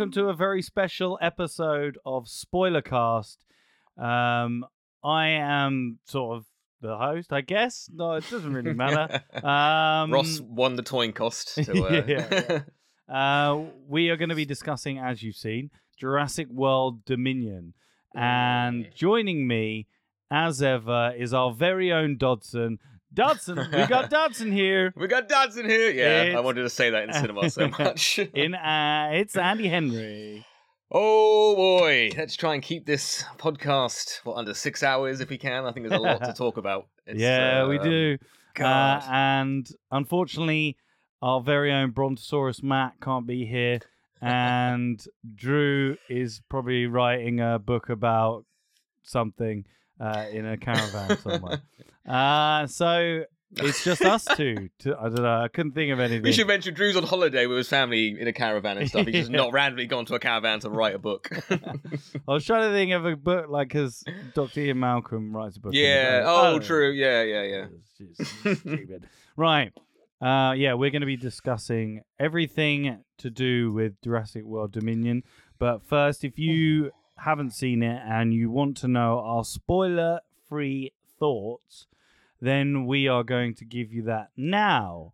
welcome to a very special episode of Spoilercast. Um, I am sort of the host, I guess. No, it doesn't really matter. Um, Ross won the toin cost. To, uh... Yeah, uh, we are going to be discussing, as you've seen, Jurassic World Dominion. And joining me, as ever, is our very own Dodgson. Dodgson, we got Dodgson here. we got Dodgson here. Yeah, I wanted to say that in cinema so much. In uh, it's Andy Henry. oh boy, let's try and keep this podcast what under six hours if we can. I think there's a lot to talk about. It's, yeah, we um, do. God. Uh, and unfortunately, our very own Brontosaurus Matt can't be here. And Drew is probably writing a book about something uh, in a caravan somewhere. Uh, so it's just us two. To, I don't know. I couldn't think of anything. we should mention Drew's on holiday with his family in a caravan and stuff. He's just not randomly gone to a caravan to write a book. I was trying to think of a book like because Dr. Ian Malcolm writes a book. yeah. it. Oh, true. Yeah, yeah, yeah. It's just stupid. right. Uh, yeah, we're going to be discussing everything to do with Jurassic World Dominion. But first, if you haven't seen it and you want to know our spoiler free thoughts, then we are going to give you that now.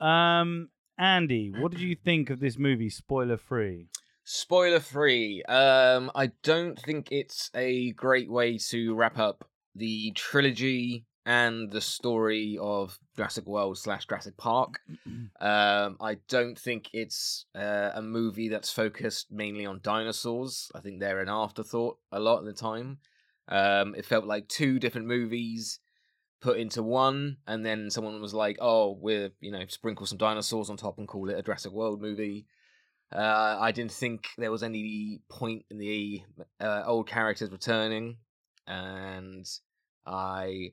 Um, Andy, what did you think of this movie, spoiler free? Spoiler free. Um, I don't think it's a great way to wrap up the trilogy and the story of Jurassic World slash Jurassic Park. Um, I don't think it's uh, a movie that's focused mainly on dinosaurs. I think they're an afterthought a lot of the time. Um, it felt like two different movies put into one, and then someone was like, "Oh, we're you know sprinkle some dinosaurs on top and call it a Jurassic World movie." Uh, I didn't think there was any point in the uh, old characters returning, and I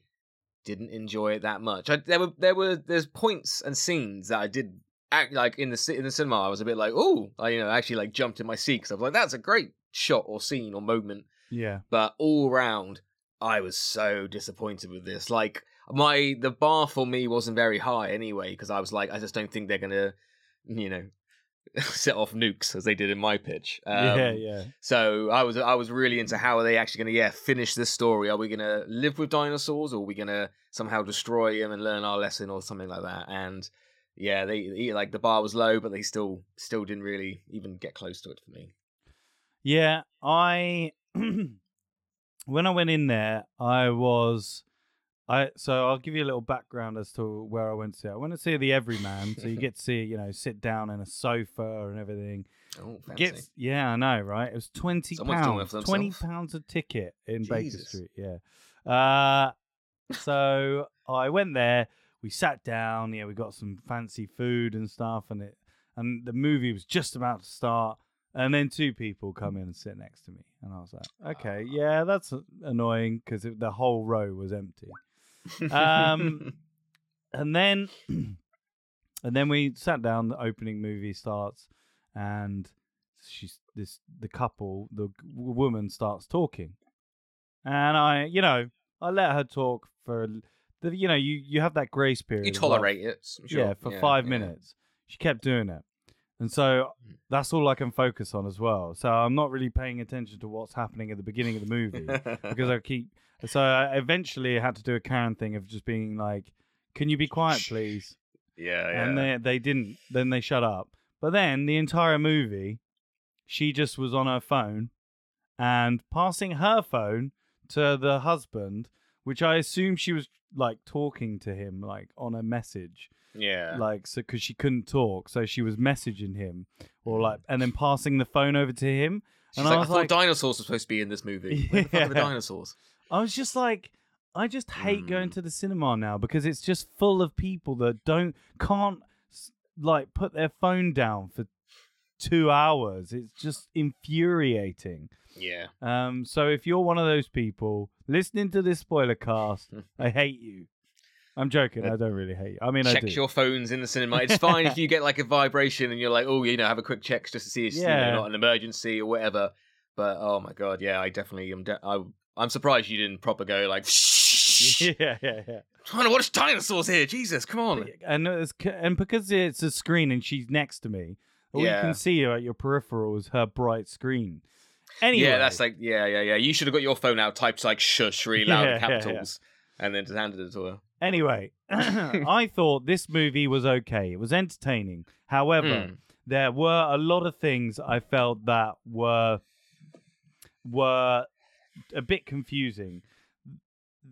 didn't enjoy it that much. I, there were there were there's points and scenes that I did act like in the in the cinema. I was a bit like, oh, I you know actually like jumped in my seat because I was like, that's a great shot or scene or moment. Yeah. But all round, I was so disappointed with this. Like my the bar for me wasn't very high anyway because I was like, I just don't think they're gonna, you know. set off nukes as they did in my pitch. Um, yeah, yeah. so I was I was really into how are they actually going to yeah finish this story? Are we going to live with dinosaurs, or are we going to somehow destroy them and learn our lesson, or something like that? And yeah, they, they like the bar was low, but they still still didn't really even get close to it for me. Yeah, I when I went in there, I was I so I'll give you a little background as to where I went to I went to see the Everyman, so you get to see you know sit down in a sofa and everything. Oh, fancy. Gets yeah, I know, right? It was twenty Someone's pounds, twenty pounds a ticket in Baker Street. Yeah. Uh, so I went there. We sat down. Yeah, we got some fancy food and stuff, and it and the movie was just about to start. And then two people come in and sit next to me, and I was like, "Okay, yeah, that's annoying because the whole row was empty." Um, and then and then we sat down the opening movie starts and she's this the couple the woman starts talking and i you know i let her talk for the you know you you have that grace period you of, like, tolerate it, sure. yeah for five yeah. minutes she kept doing it and so Mm. that's all i can focus on as well so i'm not really paying attention to what's happening at the beginning of the movie because I keep. So I eventually had to do a Karen thing of just being like, "Can you be quiet, please?" yeah, yeah. And they they didn't. Then they shut up. But then the entire movie, she just was on her phone, and passing her phone to the husband, which I assume she was like talking to him like on a message yeah. like so because she couldn't talk so she was messaging him or Mm. like and then passing the phone over to him She's and like, I I, thought like- dinosaurs were supposed to be in this movie. Where the fuck are the Yeah. dinosaurs? I was just like, I just hate going Mm. to the cinema now because it's just full of people that don't can't like put their phone down for two hours. It's just infuriating. Yeah. Um, so if you're one of those people listening to this spoiler cast, I hate you. I'm joking. I don't really hate you. I mean, I check do. your phones in the cinema. It's fine if you get like a vibration and you're like, oh, you know, have a quick check just to see it's Yeah. you know, not an emergency or whatever. But oh my god, yeah, I definitely am. De- I, I'm surprised you didn't proper go like, shh yeah, yeah, yeah. trying to watch dinosaurs here. Jesus, come on. and it's, and because it's a screen and she's next to me, All you can see at your peripheral is her bright screen. Anyway, Yeah, that's like yeah, yeah, yeah. You should have got your phone out, typed like shush really loud Yeah, in yeah, yeah. capitals, and then just handed it to her. Anyway, I thought this movie was okay. It was entertaining. However, Mm. there were a lot of things I felt that were were a bit confusing.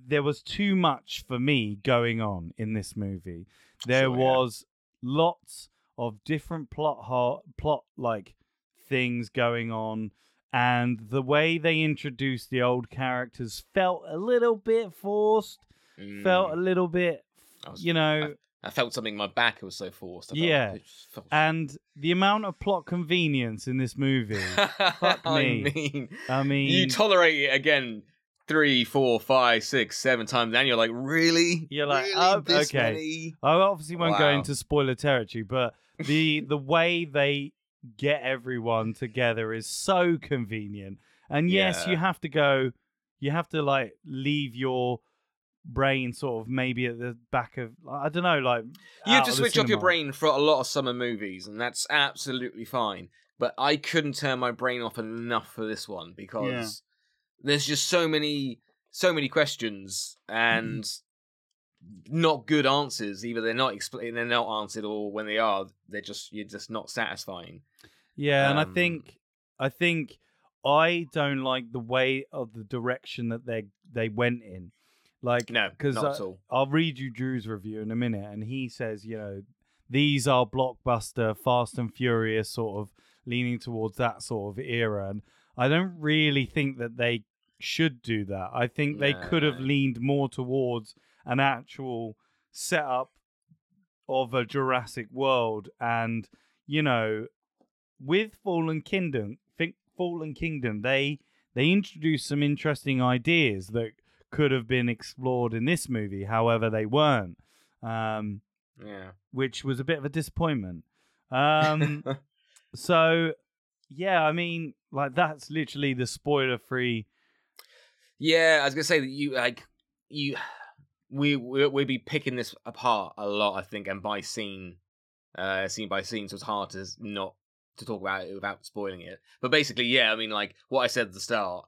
There was too much for me going on in this movie. There Sure, yeah. was lots of different plot ho- plot like things going on and the way they introduced the old characters felt a little bit forced felt a Mm. little bit was- you know I felt something in my back. It was so forced. I Yeah. like felt- and the amount of plot convenience in this movie fuck I mean, i mean you tolerate it again three, four, five, six, seven times, and you're like, really? You're like, really? oh, okay. many? i obviously won't go into spoiler territory but the the way they get everyone together is so convenient and yes Yeah. you have to go you have to like leave your brain sort of maybe at the back of i don't know like You have to switch off your brain for a lot of summer movies, and that's absolutely fine. But I couldn't turn my brain off enough for this one because there's just so many, so many questions and not good answers. Either they're not explained, they're not answered, or when they are, they're just you're just not satisfying. Yeah, and I Um, think I think I don't like the way of the direction that they they went in. Like No, because not at all. I'll read you Drew's review in a minute, and he says, you know, these are blockbuster, Fast and Furious, sort of leaning towards that sort of era, and I don't really think that they should do that. I think they could have leaned more towards an actual setup of a Jurassic World, and you know, with Fallen Kingdom, think Fallen Kingdom, they they introduced some interesting ideas that could have been explored in this movie. However, they weren't, um, Yeah. which was a bit of a disappointment. Um, so, yeah, I mean, like that's literally the spoiler-free. Yeah, I was gonna say that you like you we we we'd be picking this apart a lot, I think, and by scene, uh, scene by scene, so it's hard to not to talk about it without spoiling it. But basically, yeah, I mean, like what I said at the start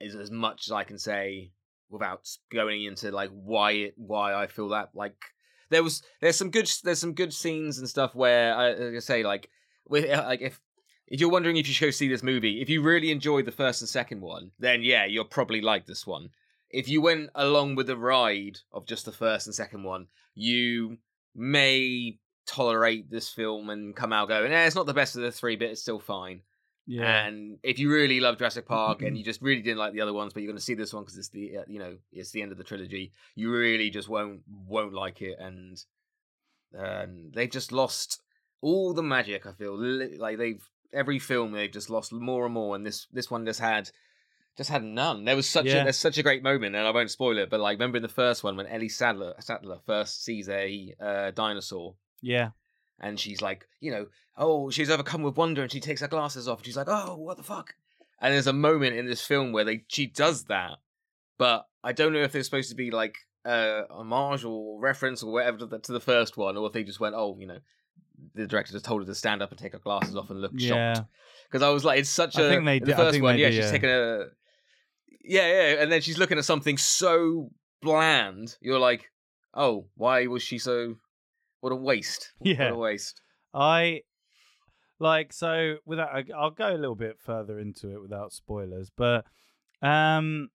is as much as I can say without going into like why it why I feel that like there was there's some good there's some good scenes and stuff where I, like I say like with like if if you're wondering if you should go see this movie, if you really enjoyed the first and second one, then yeah, you'll probably like this one. If you went along with the ride of just the first and second one, you may tolerate this film and come out going, eh, it's not the best of the three, but it's still fine. Yeah, And if you really love Jurassic Park and you just really didn't like the other ones, but you're going to see this one because it's the uh, you know it's the end of the trilogy, you really just won't won't like it, and um, they've just lost all the magic. I feel like they've every film they've just lost more and more, and this this one just had just had none. There was such Yeah. a there's such a great moment, and I won't spoil it, but like remember in the first one when Ellie Sattler Sattler first sees a uh, dinosaur yeah, and she's like, you know, oh, she's overcome with wonder, and she takes her glasses off, and she's like, oh, what the fuck? And there's a moment in this film where they she does that, but I don't know if they're supposed to be like uh, homage or reference or whatever to the, to the first one, or if they just went, oh, you know, the director just told her to stand up and take her glasses off and look yeah. shocked. Because I was like, it's such I a think they the first one, yeah, do, she's yeah. taking a yeah, yeah, and then she's looking at something so bland. You're like, oh, why was she so? What a waste! Yeah. What a waste. I like so without I'll go a little bit further into it without spoilers, but um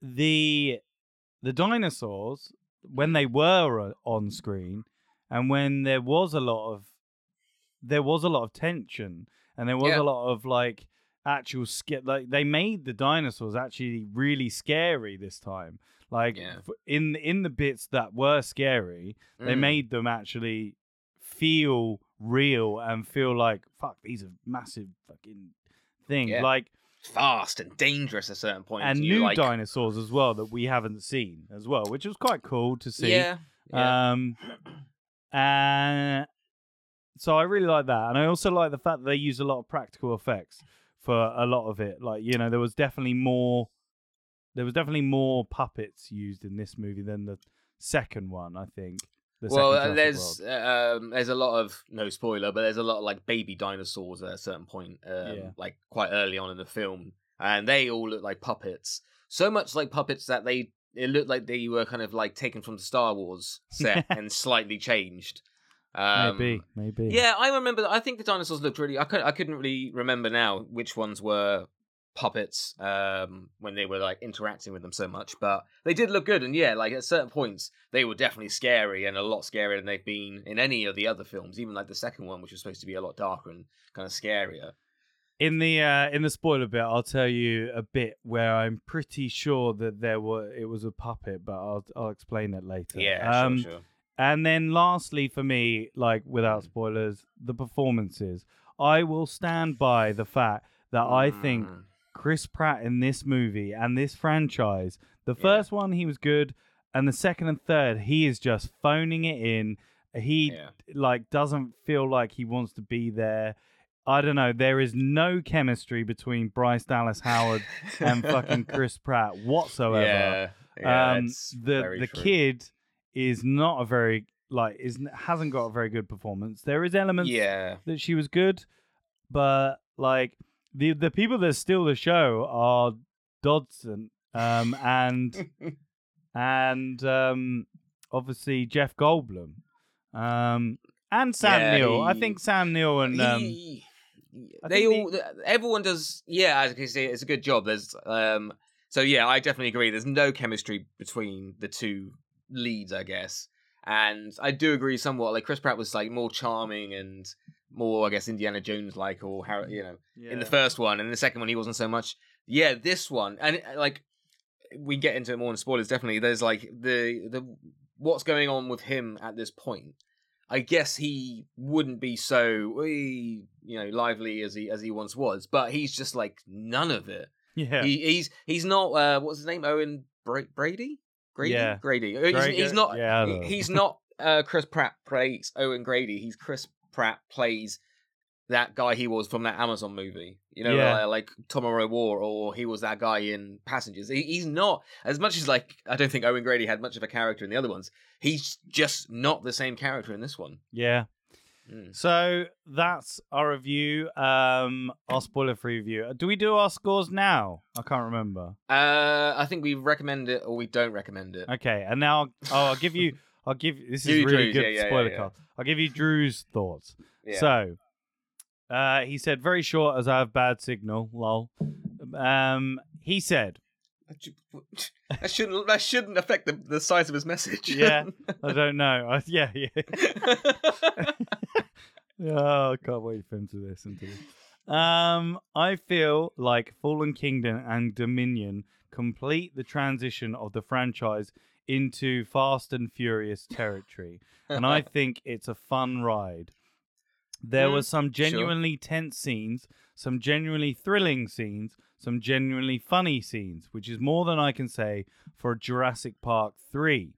the the dinosaurs when they were on screen and when there was a lot of there was a lot of tension and there was Yeah. a lot of like actual sca- like they made the dinosaurs actually really scary this time like Yeah. in in the bits that were scary they Mm. made them actually feel real and feel like fuck these are massive fucking things Yeah. like fast and dangerous at certain points. and new like, dinosaurs as well that we haven't seen as well which was quite cool to see Yeah, yeah. um and so i really like that and i also like the fact that they use a lot of practical effects for a lot of it like you know there was definitely more there was definitely more puppets used in this movie than the second one i think The well, uh, there's um, there's a lot of no spoiler, but there's a lot of like baby dinosaurs at a certain point, um, Yeah. like quite early on in the film, and they all look like puppets. So much like puppets that they it looked like they were kind of like taken from the Star Wars set and slightly changed. Um, maybe, maybe. Yeah, I remember. I think the dinosaurs looked really. I could. I couldn't really remember now which ones were puppets um, when they were like interacting with them so much, but they did look good. And yeah, like at certain points, they were definitely scary and a lot scarier than they've been in any of the other films. Even like the second one, which was supposed to be a lot darker and kind of scarier. In the uh, in the spoiler bit, I'll tell you a bit where I'm pretty sure that there were it was a puppet, but I'll I'll explain it later. Yeah, Um, sure, sure. And then lastly, for me, like without spoilers, the performances. I will stand by the fact that I think Mm. Chris Pratt in this movie and this franchise, the first one he was good, and the second and third he is just phoning it in. He Yeah. like doesn't feel like he wants to be there. I don't know. There is no chemistry between Bryce Dallas Howard and fucking Chris Pratt whatsoever Yeah, yeah, um, it's the very the true. kid is not a very like is hasn't got a very good performance. There is elements Yeah, that she was good, but like the the people that steal the show are Dodgson um, and and um, obviously Jeff Goldblum um, and Sam Yeah, Neill. I think Sam Neill and um, He- I they all everyone does yeah as I can see, it's a good job there's um so yeah i definitely agree there's no chemistry between the two leads i guess. And i do agree somewhat like chris pratt was like more charming and more i guess indiana jones like or how you know in the first one and the second one he wasn't so much. Yeah this one and uh, like we get into it more in spoilers definitely. There's like the the what's going on with him at this point? I guess he wouldn't be so you know lively as he as he once was but he's just like none of it. Yeah. he, he's he's not uh what's his name? Owen Bra- brady grady Yeah. grady Uh, he's, Grady- he's not yeah, I don't know. he's not uh chris pratt plays owen grady he's chris pratt plays that guy he was from that Amazon movie. You know, Yeah. uh, like Tomorrow War, or he was that guy in Passengers. He, he's not as much as like I don't think Owen Grady had much of a character in the other ones. He's just not the same character in this one. yeah. Mm. So that's our review. Um, our spoiler-free review. Do we do our scores now? I can't remember. Uh, I think we recommend it or we don't recommend it. Okay, and now oh, I'll give you. I'll give this is You, really Drew's, good yeah, spoiler yeah. card. I'll give you Drew's thoughts. So, uh, he said very short as I have bad signal. Lol. Um, he said, that shouldn't that shouldn't affect the, the size of his message. Yeah. I don't know. I, yeah, yeah. oh, I can't wait for him to listen to this. Um, I feel like Fallen Kingdom and Dominion complete the transition of the franchise into Fast and Furious territory, and I think it's a fun ride. There Mm, were some sure. genuinely tense scenes, some genuinely thrilling scenes, some genuinely funny scenes, which is more than I can say for Jurassic Park 3.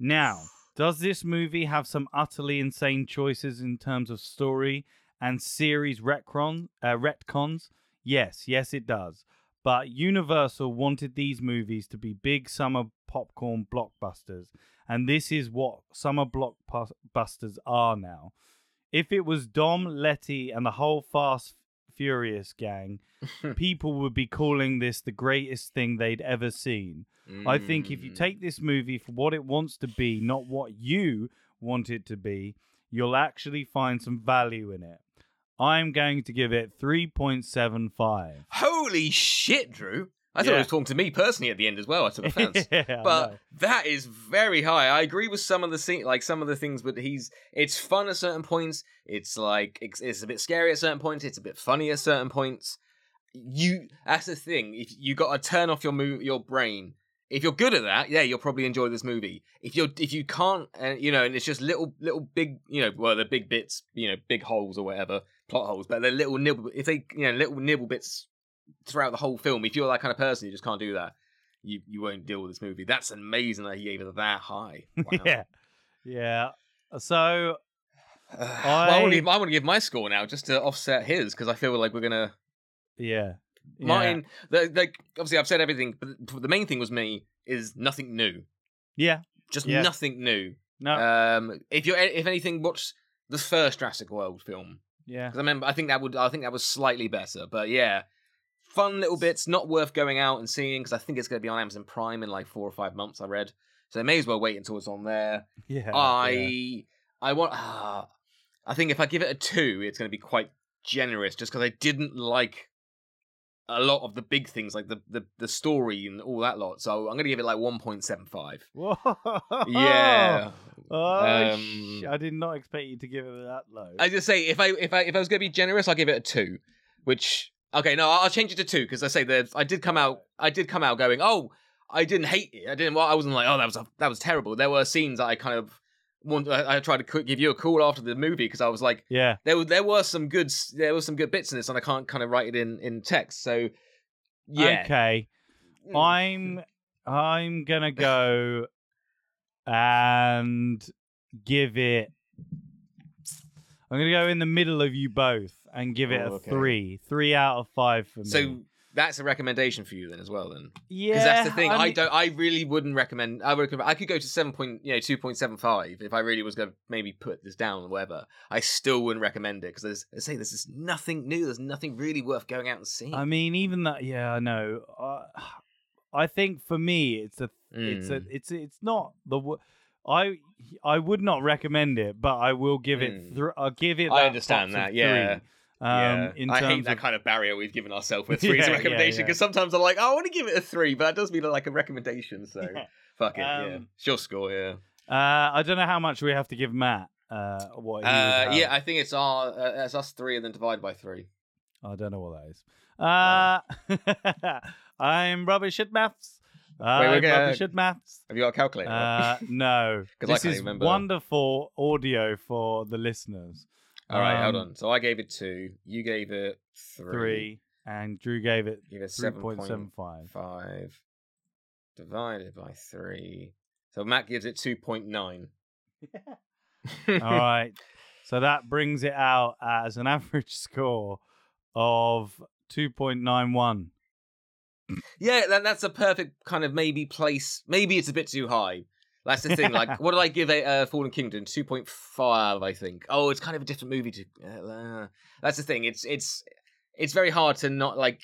Now, does this movie have some utterly insane choices in terms of story and series retcon, uh, retcons? Yes, yes, it does. But Universal wanted these movies to be big summer popcorn blockbusters, and this is what summer blockbusters are now. If it was Dom, Letty, and the whole Fast Furious gang, people would be calling this the greatest thing they'd ever seen. I think if you Mm. take this movie for what it wants to be, not what you want it to be, you'll actually find some value in it. I'm going to give it 3.75. Holy shit, Drew! I thought Yeah. he was talking to me personally at the end as well. I took offense. yeah, but that is very high. I agree with some of the scene, like some of the things, but he's it's fun at certain points. It's like it's, it's a bit scary at certain points. It's a bit funny at certain points. You that's the thing. If you got to turn off your mo- your brain. If you're good at that, yeah, you'll probably enjoy this movie. If you're if you can't, and you know, and it's just little little big, you know, well, they're big bits, you know, big holes or whatever, plot holes, but they're little nibble. If they, you know, little nibble bits throughout the whole film. If you're that kind of person, you just can't do that. You you won't deal with this movie. That's amazing that he gave it that high. Wow. yeah. Yeah. So, well, I, want I- to give, I want to give my score now just to offset his because I feel like we're gonna yeah. Yeah. mine. The, obviously, I've said everything, but the main thing was me is nothing new. Yeah. Just Yeah. nothing new. No. Um, if you're if anything, watch the first Jurassic World film. yeah. 'Cause I remember, I think that would, I think that was slightly better. But yeah, fun little bits, not worth going out and seeing because I think it's going to be on Amazon Prime in like four or five months. I read, so they may as well wait until it's on there. Yeah. I, yeah. I want, ah, I think if I give it a two, it's going to be quite generous, just because I didn't like a lot of the big things, like the the the story and all that lot. So I'm going to give it like one point seven five. Whoa. Yeah. Oh, Um, I did not expect you to give it that low. I just say if I if I if I was going to be generous, I'll give it a two. Which okay, no, I'll change it to two because I say that I did come out. I did come out going, oh, I didn't hate it. I didn't. Well, I wasn't like, oh, that was a, that was terrible. There were scenes that I kind of want. I, I tried to give you a call after the movie because I was like, yeah. there were there were some good there were some good bits in this, and I can't kind of write it in in text. So yeah, Okay. Mm. I'm I'm gonna go and give it. I'm gonna go in the middle of you both and give it Oh, a okay. three, three out of five for me. So that's a recommendation for you then as well. Then yeah, because that's the thing. I, mean- don't. I really wouldn't recommend. I would. I could go to seven point. You know, two point seven five if I really was going to maybe put this down or whatever. I still wouldn't recommend it because there's. I say there's just nothing new. There's nothing really worth going out and seeing. I mean, even that. Yeah, I know. Uh, I think for me, it's a, it's a, Mm. it's it's not the. I I would not recommend it, but I will give it. Mm. Thr- I'll give it. I understand that, yeah. three. Um, in I hate that of, kind of barrier we've given ourselves with three as a Yeah, yeah, recommendation yeah. because sometimes I'm like, oh, I want to give it a three, but that does mean like a recommendation. So Yeah. fuck it. yeah, Um, it's your score. Yeah. Uh, I don't know how much we have to give Matt. Uh, what Uh, yeah, I think it's our uh, it's us three and then divide by three. I don't know what that is. Uh, I'm rubbish at maths. I'm we're gonna- rubbish at maths. Have you got a calculator? Uh, no, this can't is remember. wonderful audio for the listeners. All right, hold um, on. So I gave it two. You gave it three. Three, and Drew gave it Give it three seven point point seven five. five divided by three. So Matt gives it two point nine. All right, so that brings it out as an average score of two point nine one. Yeah, then that's a perfect kind of maybe place. Maybe it's a bit too high. That's the thing. Like, what did I give a uh, Fallen Kingdom? Two point five, I think. Oh, it's kind of a different movie. To uh, that's the thing. It's it's it's very hard to not like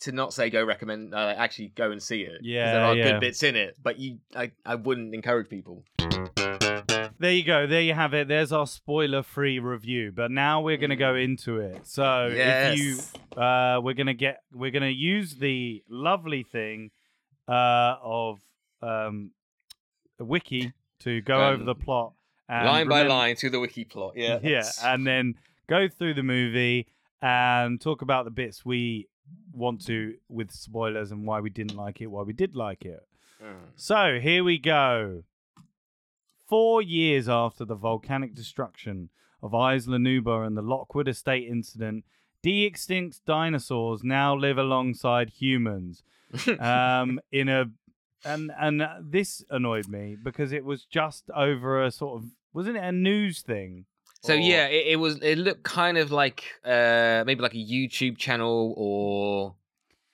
to not say go recommend. Uh, actually, go and see it. Yeah, there are yeah. good bits in it, but you, I, I wouldn't encourage people. There you go. There you have it. There's our spoiler-free review. But now we're going to go into it. So if you uh, we're gonna get we're gonna use the lovely thing uh, of um, wiki to go over Um, the plot and line by remember- line to the wiki plot. Yeah, yeah, that's- and then go through the movie and talk about the bits we want to with spoilers and why we didn't like it, why we did like it. Mm. So here we go. Four years after the volcanic destruction of Isla Nublar and the Lockwood Estate incident, de-extinct dinosaurs now live alongside humans. Um, in a and and uh, this annoyed me because it was just over a sort of wasn't it a news thing? So Or- yeah, it, it was. It looked kind of like uh maybe like a YouTube channel or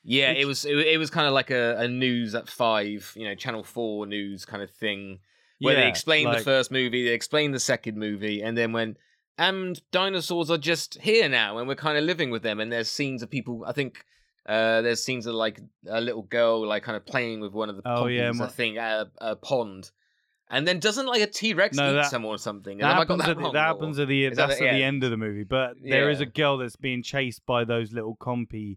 yeah, it was. It, it was kind of like a, a news at five, you know, Channel Four news kind of thing, where they Yeah, explained like- the first movie, they explained the second movie, and then when and dinosaurs are just here now, and we're kind of living with them, and there's scenes of people. I think uh there's scenes of like a little girl like kind of playing with one of the Oh, yeah, poppies, I think at a, a pond. And then doesn't like a T Rex No, eat that- someone or something? That Have I got happens, that at the, that happens at the is that's at the end? of the movie. But there is a girl that's being chased by those little compy.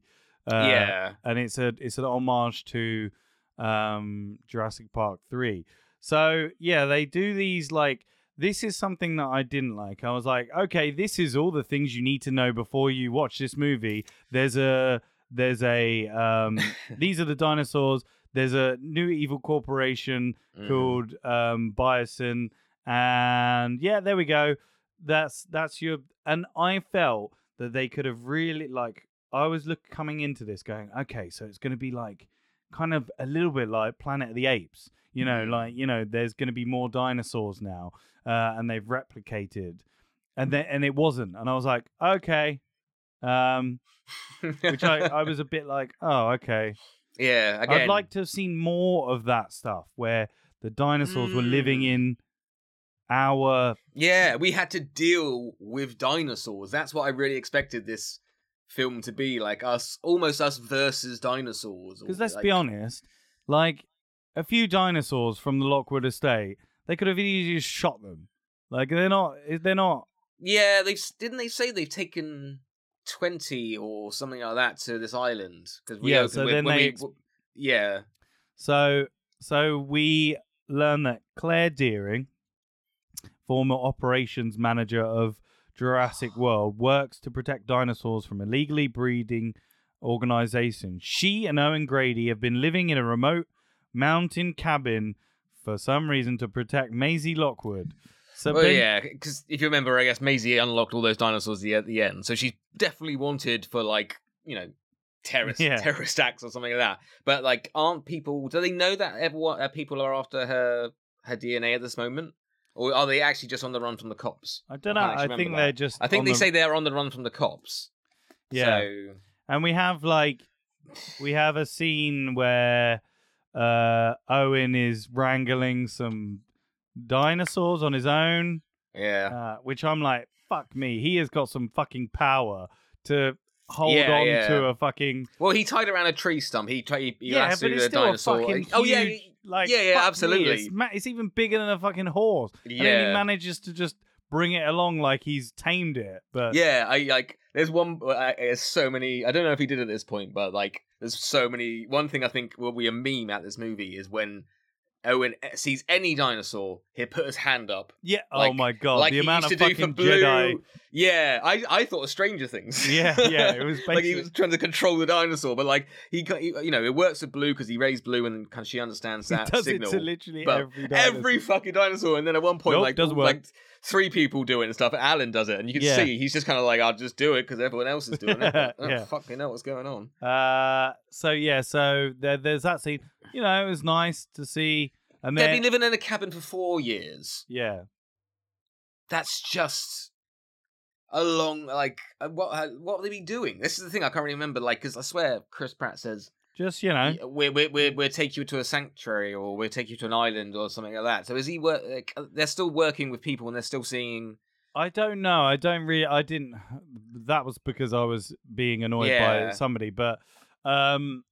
Uh, yeah. and it's a it's an homage to um Jurassic Park 3. So, yeah, they do these like this is something that I didn't like. I was like, okay, this is all the things you need to know before you watch this movie. There's a there's a um these are the dinosaurs. There's a new evil corporation Mm. called um Biosyn and yeah, there we go. That's that's your and I felt that they could have really like I was look coming into this going, okay, so it's going to be like kind of a little bit like Planet of the Apes, you know, Mm. like you know, there's going to be more dinosaurs now, uh, and they've replicated, and then and it wasn't, and I was like, okay, um, which I I was a bit like, oh, okay. yeah. Again, I'd like to have seen more of that stuff where the dinosaurs were living Mm. in our Yeah, we had to deal with dinosaurs. That's what I really expected this film to be like us, almost us versus dinosaurs. because let's like- be honest, like a few dinosaurs from the Lockwood estate, they could have easily just shot them. Like they're not, they're not. Yeah, they didn't they say they've taken twenty or something like that to this island because Yeah, so then they ex- yeah So, so we learn that Claire Dearing, former operations manager of Jurassic World, works to protect dinosaurs from illegally breeding organizations. She and Owen Grady have been living in a remote mountain cabin for some reason to protect Maisie Lockwood. So well, Ben- yeah, because if you remember, I guess Maisie unlocked all those dinosaurs at the, end, so she's definitely wanted for like you know terrorist Yeah. terrorist acts or something like that. But like, aren't people? Do they know that everyone uh, people are after her her DNA at this moment, or are they actually just on the run from the cops? I don't know. can't I think remember they're just. I think they the- say they're on the run from the cops. Yeah. So, And we have like we have a scene where uh Owen is wrangling some dinosaurs on his own, yeah. uh, which I'm like, fuck me, he has got some fucking power to hold Yeah, on yeah. to a fucking Well, he tied around a tree stump. He tried. He, he yeah, but it's a still dinosaur. a fucking huge, oh yeah, like yeah, yeah, absolutely. it's, ma- it's even bigger than a fucking horse, Yeah. and then he manages to just bring it along like he's tamed it. But Yeah, I like. There's one. uh, There's so many. I don't know if he did at this point, but like, there's so many. One thing I think will be a meme at this movie is when Owen sees any dinosaur, he'll put his hand up, yeah, oh my god, like the he amount of to do for fucking Blue. Jedi. Yeah, I I thought of Stranger Things. Yeah, yeah, it was like he was trying to control the dinosaur, but like he, he you know, it works with Blue because he raised Blue and kind of she understands He that does signal. it to literally every dinosaur. every fucking dinosaur, and then at one point, Nope, like doesn't work. like three people do it and stuff. Alan does it, and you can Yeah. see he's just kind of like, "I'll just do it because everyone else is doing it." Oh, Yeah. fucking know what's going on. Uh, so yeah, so there, there's that scene. You know, it was nice to see, and They've been living in a cabin for four years. yeah, That's just a long like uh, what uh, what would they been doing? This is the thing I can't really remember. Like, because I swear Chris Pratt says just you know, we're we're we're we'll take you to a sanctuary or we'll take you to an island or something like that. So is he work? Like, uh, they're still working with people and they're still seeing. I don't know. I don't really. I didn't. That was because I was being annoyed by somebody, but um,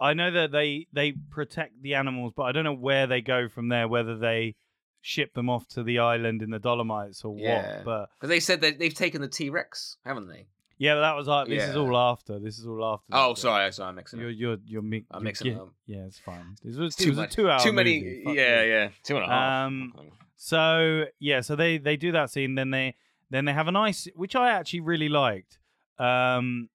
I know that they they protect the animals, but I don't know where they go from there. Whether they ship them off to the island in the Dolomites or Yeah. what. But Because they said that they've taken the T Rex, haven't they? Yeah, that was like this is all after. This is all after. Oh, sorry, sorry, I'm mixing You're it. you're you're, mi- I'm you're mixing it up. Yeah, it's fine. This was, it was much- a two hour Too many. movie. Fuck Yeah, me. yeah. Two and a half. Um. So yeah, so they they do that scene, then they then they have a nice, which I actually really liked. Um,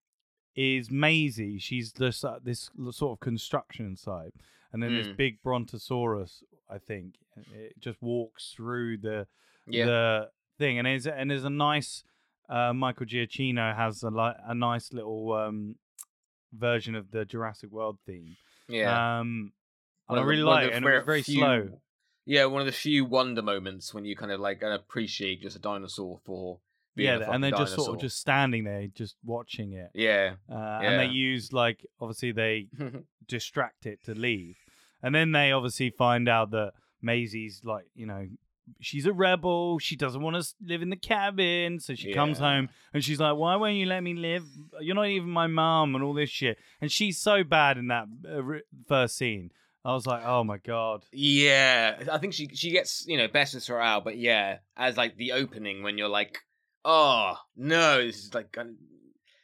is Maisie? She's this uh, this l- sort of construction site, and then this Mm. big Brontosaurus, I think, it just walks through the Yeah. the thing, and is and there's a nice. Uh, Michael Giacchino has a li- a nice little um version of the Jurassic World theme. yeah. Um, and I really like it, and it was very few- slow. Yeah, one of the few wonder moments when you kind of like appreciate just a dinosaur for being Yeah, a and they're just sort of just standing there, just watching it. yeah. Uh, And they use like obviously they distract it to leave, and then they obviously find out that Maisie's like you know she's a rebel. She doesn't want to live in the cabin, so she comes home and she's like, "Why won't you let me live? You're not even my mom," and all this shit. And she's so bad in that uh, first scene. I was like, "Oh my god." Yeah, I think she she gets you know throw out, but yeah, as like the opening when you're like, oh no, this is like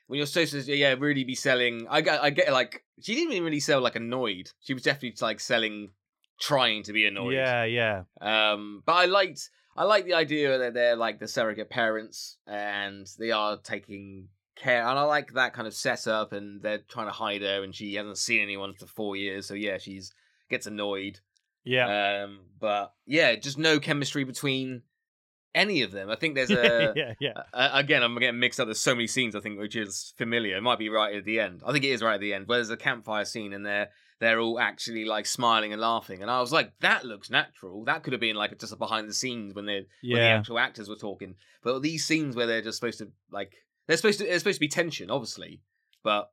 when you're so, to yeah really be selling. I get I get like she didn't even really sell like annoyed. She was definitely like selling, trying to be annoyed. Yeah, yeah, Um, but I liked I like the idea that they're like the surrogate parents and they are taking care, and I like that kind of setup. And they're trying to hide her, and she hasn't seen anyone for four years, so yeah, she's gets annoyed. yeah, Um, but yeah, just no chemistry between any of them. I think there's a. yeah, yeah. Uh, again, I'm getting mixed up. There's so many scenes I think which is familiar. It might be right at the end. I think it is right at the end where there's a campfire scene and they're they're all actually like smiling and laughing. And I was like, that looks natural. That could have been like just a behind the scenes when they when the actual actors were talking. But these scenes where they're just supposed to like they're supposed to there's supposed to be tension, obviously. But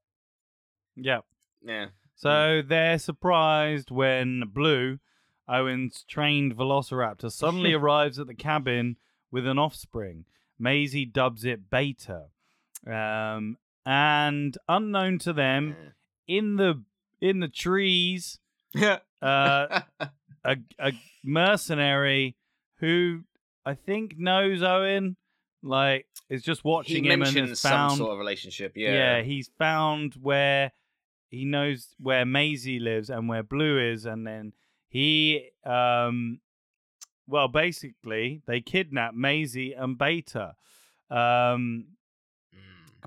yeah. yeah, So they're surprised when Blue, Owen's trained velociraptor suddenly arrives at the cabin with an offspring. Maisie dubs it Beta. Um, and unknown to them, in the in the trees, Yeah. uh, a, a mercenary who I think knows Owen, like is just he watching him and has some sort of relationship. Yeah. yeah, he's found where he knows where Maisie lives and where Blue is, and then he, um, well, basically they kidnap Maisie and Beta, um.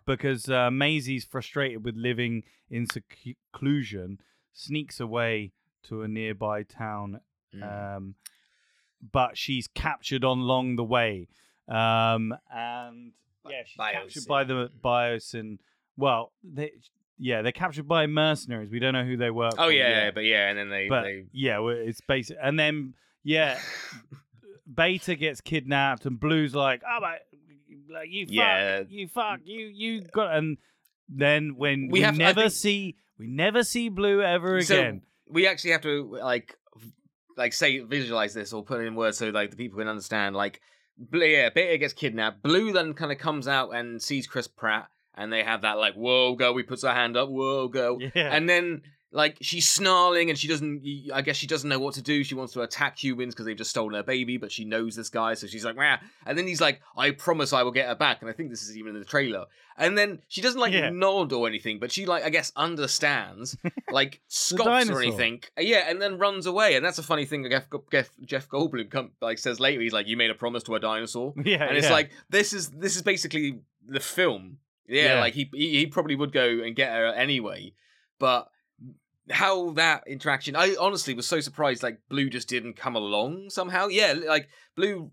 Because uh, Maisie's frustrated with living in seclusion, sneaks away to a nearby town Mm. um, but she's captured on along the way. Um, and yeah, she's Biosyn. captured by the Biosyn. Well, they, yeah, they're captured by mercenaries. We don't know who they were. oh yeah, yet. but yeah, and then they. but they... yeah, well, it's basic. And then yeah, Beta gets kidnapped, and Blue's like, "Oh my, like you fuck, Yeah. you fuck, you you got." And then when We we, have- never think- see, we never see Blue ever So, again. we actually have to like like say visualize this or put it in words so like the people can understand like yeah beta gets kidnapped blue then kind of comes out and sees chris pratt and they have that like whoa girl we puts her hand up whoa girl yeah, and then like she's snarling and she doesn't i guess she doesn't know what to do she wants to attack humans because they've just stolen her baby but she knows this guy so she's like Wah. and then he's like i promise i will get her back and i think this is even in the trailer and then she doesn't like Yeah. nod or anything but she like i guess understands like scoffs or anything yeah and then runs away and that's a funny thing jeff, jeff, jeff goldblum come, like says later he's like you made a promise to a dinosaur yeah, and it's yeah. like this is this is basically the film. Yeah, Yeah. like he, he he probably would go and get her anyway, but how that interaction, I honestly was so surprised. Like Blue just didn't come along somehow. Yeah, like Blue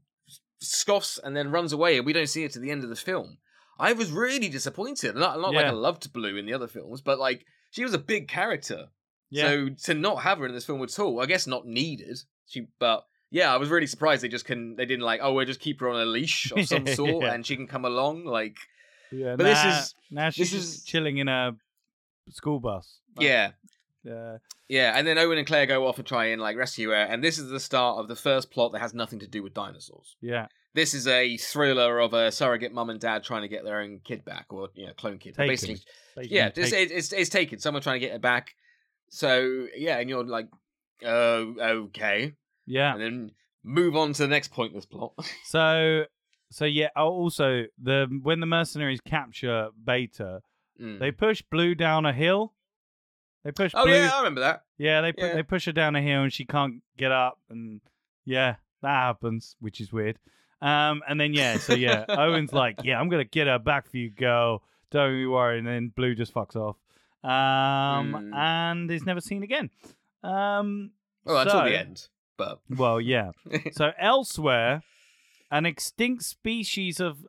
scoffs and then runs away, and we don't see it to the end of the film. I was really disappointed. Not, not like I loved Blue in the other films, but like she was a big character. yeah. So to not have her in this film at all, I guess not needed. She, but yeah, I was really surprised they just can. They didn't like, oh, we'll just keep her on a leash of some sort, Yeah. and she can come along. Like, Yeah, But this is- now she's this is- chilling in a school bus. Like, yeah, uh, yeah. And then Owen and Claire go off and try and like rescue her, and this is the start of the first plot that has nothing to do with dinosaurs. yeah, This is a thriller of a surrogate mum and dad trying to get their own kid back, or you know, clone kid. Taken. Basically, yeah, it's, it's, it's taken. Someone trying to get it back. So yeah, and you're like, oh, okay, yeah. and then move on to the next pointless plot. So, so yeah. oh, Also, the when the mercenaries capture Beta, Mm. they push Blue down a hill. They push oh Blue. yeah, I remember that. Yeah, they put, Yeah. they push her down a hill and she can't get up, and yeah, that happens, which is weird. Um, and then yeah, so yeah, Owen's like, yeah, I'm gonna get her back for you, girl. Don't you worry. And then Blue just fucks off, um, Mm. and is never seen again. Um, Well, until so- the end, but Well, yeah. So elsewhere, an extinct species of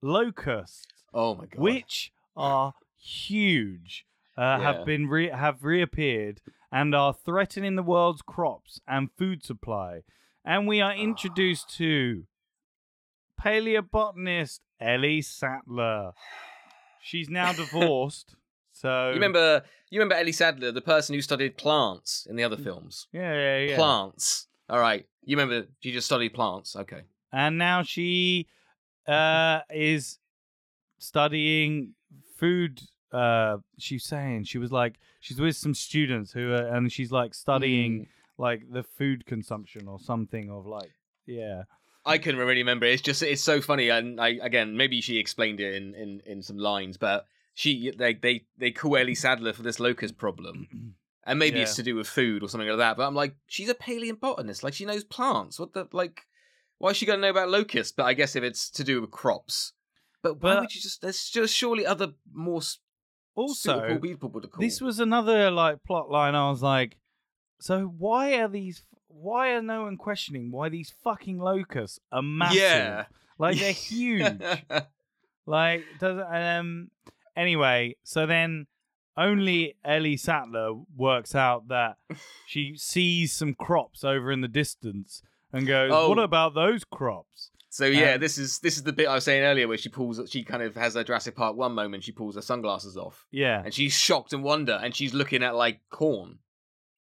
locusts, oh my god, which are huge, uh, Yeah. have been re- have reappeared and are threatening the world's crops and food supply. And we are introduced to paleobotanist Ellie Sattler. She's now divorced. So you remember you remember Ellie Sattler, the person who studied plants in the other films. Yeah, yeah, yeah. Plants. All right, you remember she just studied plants. Okay. and now she uh is studying food uh she's saying she was like she's with some students who are and she's like studying Mm. like the food consumption or something of like yeah I can't really remember. It's just it's so funny, and I again maybe she explained it in in in some lines, but she they they they call Ellie Sattler for this locust problem, and maybe it's to do with food or something like that. But I'm like, she's a paleobotanist, like she knows plants. What the like? Why is she gonna know about locusts? But I guess if it's to do with crops, but why But- would you just? There's just surely other more also people to call. this was another like plot line i was like so why are these why are no one questioning why these fucking locusts are massive yeah, like they're huge Like does um anyway, so then only Ellie Sattler works out that she sees some crops over in the distance and goes, Oh. "What about those crops?" So yeah, Um, this is this is the bit I was saying earlier where she pulls she kind of has her Jurassic Park one moment, she pulls her sunglasses off. Yeah, And she's shocked and wonder and she's looking at like corn.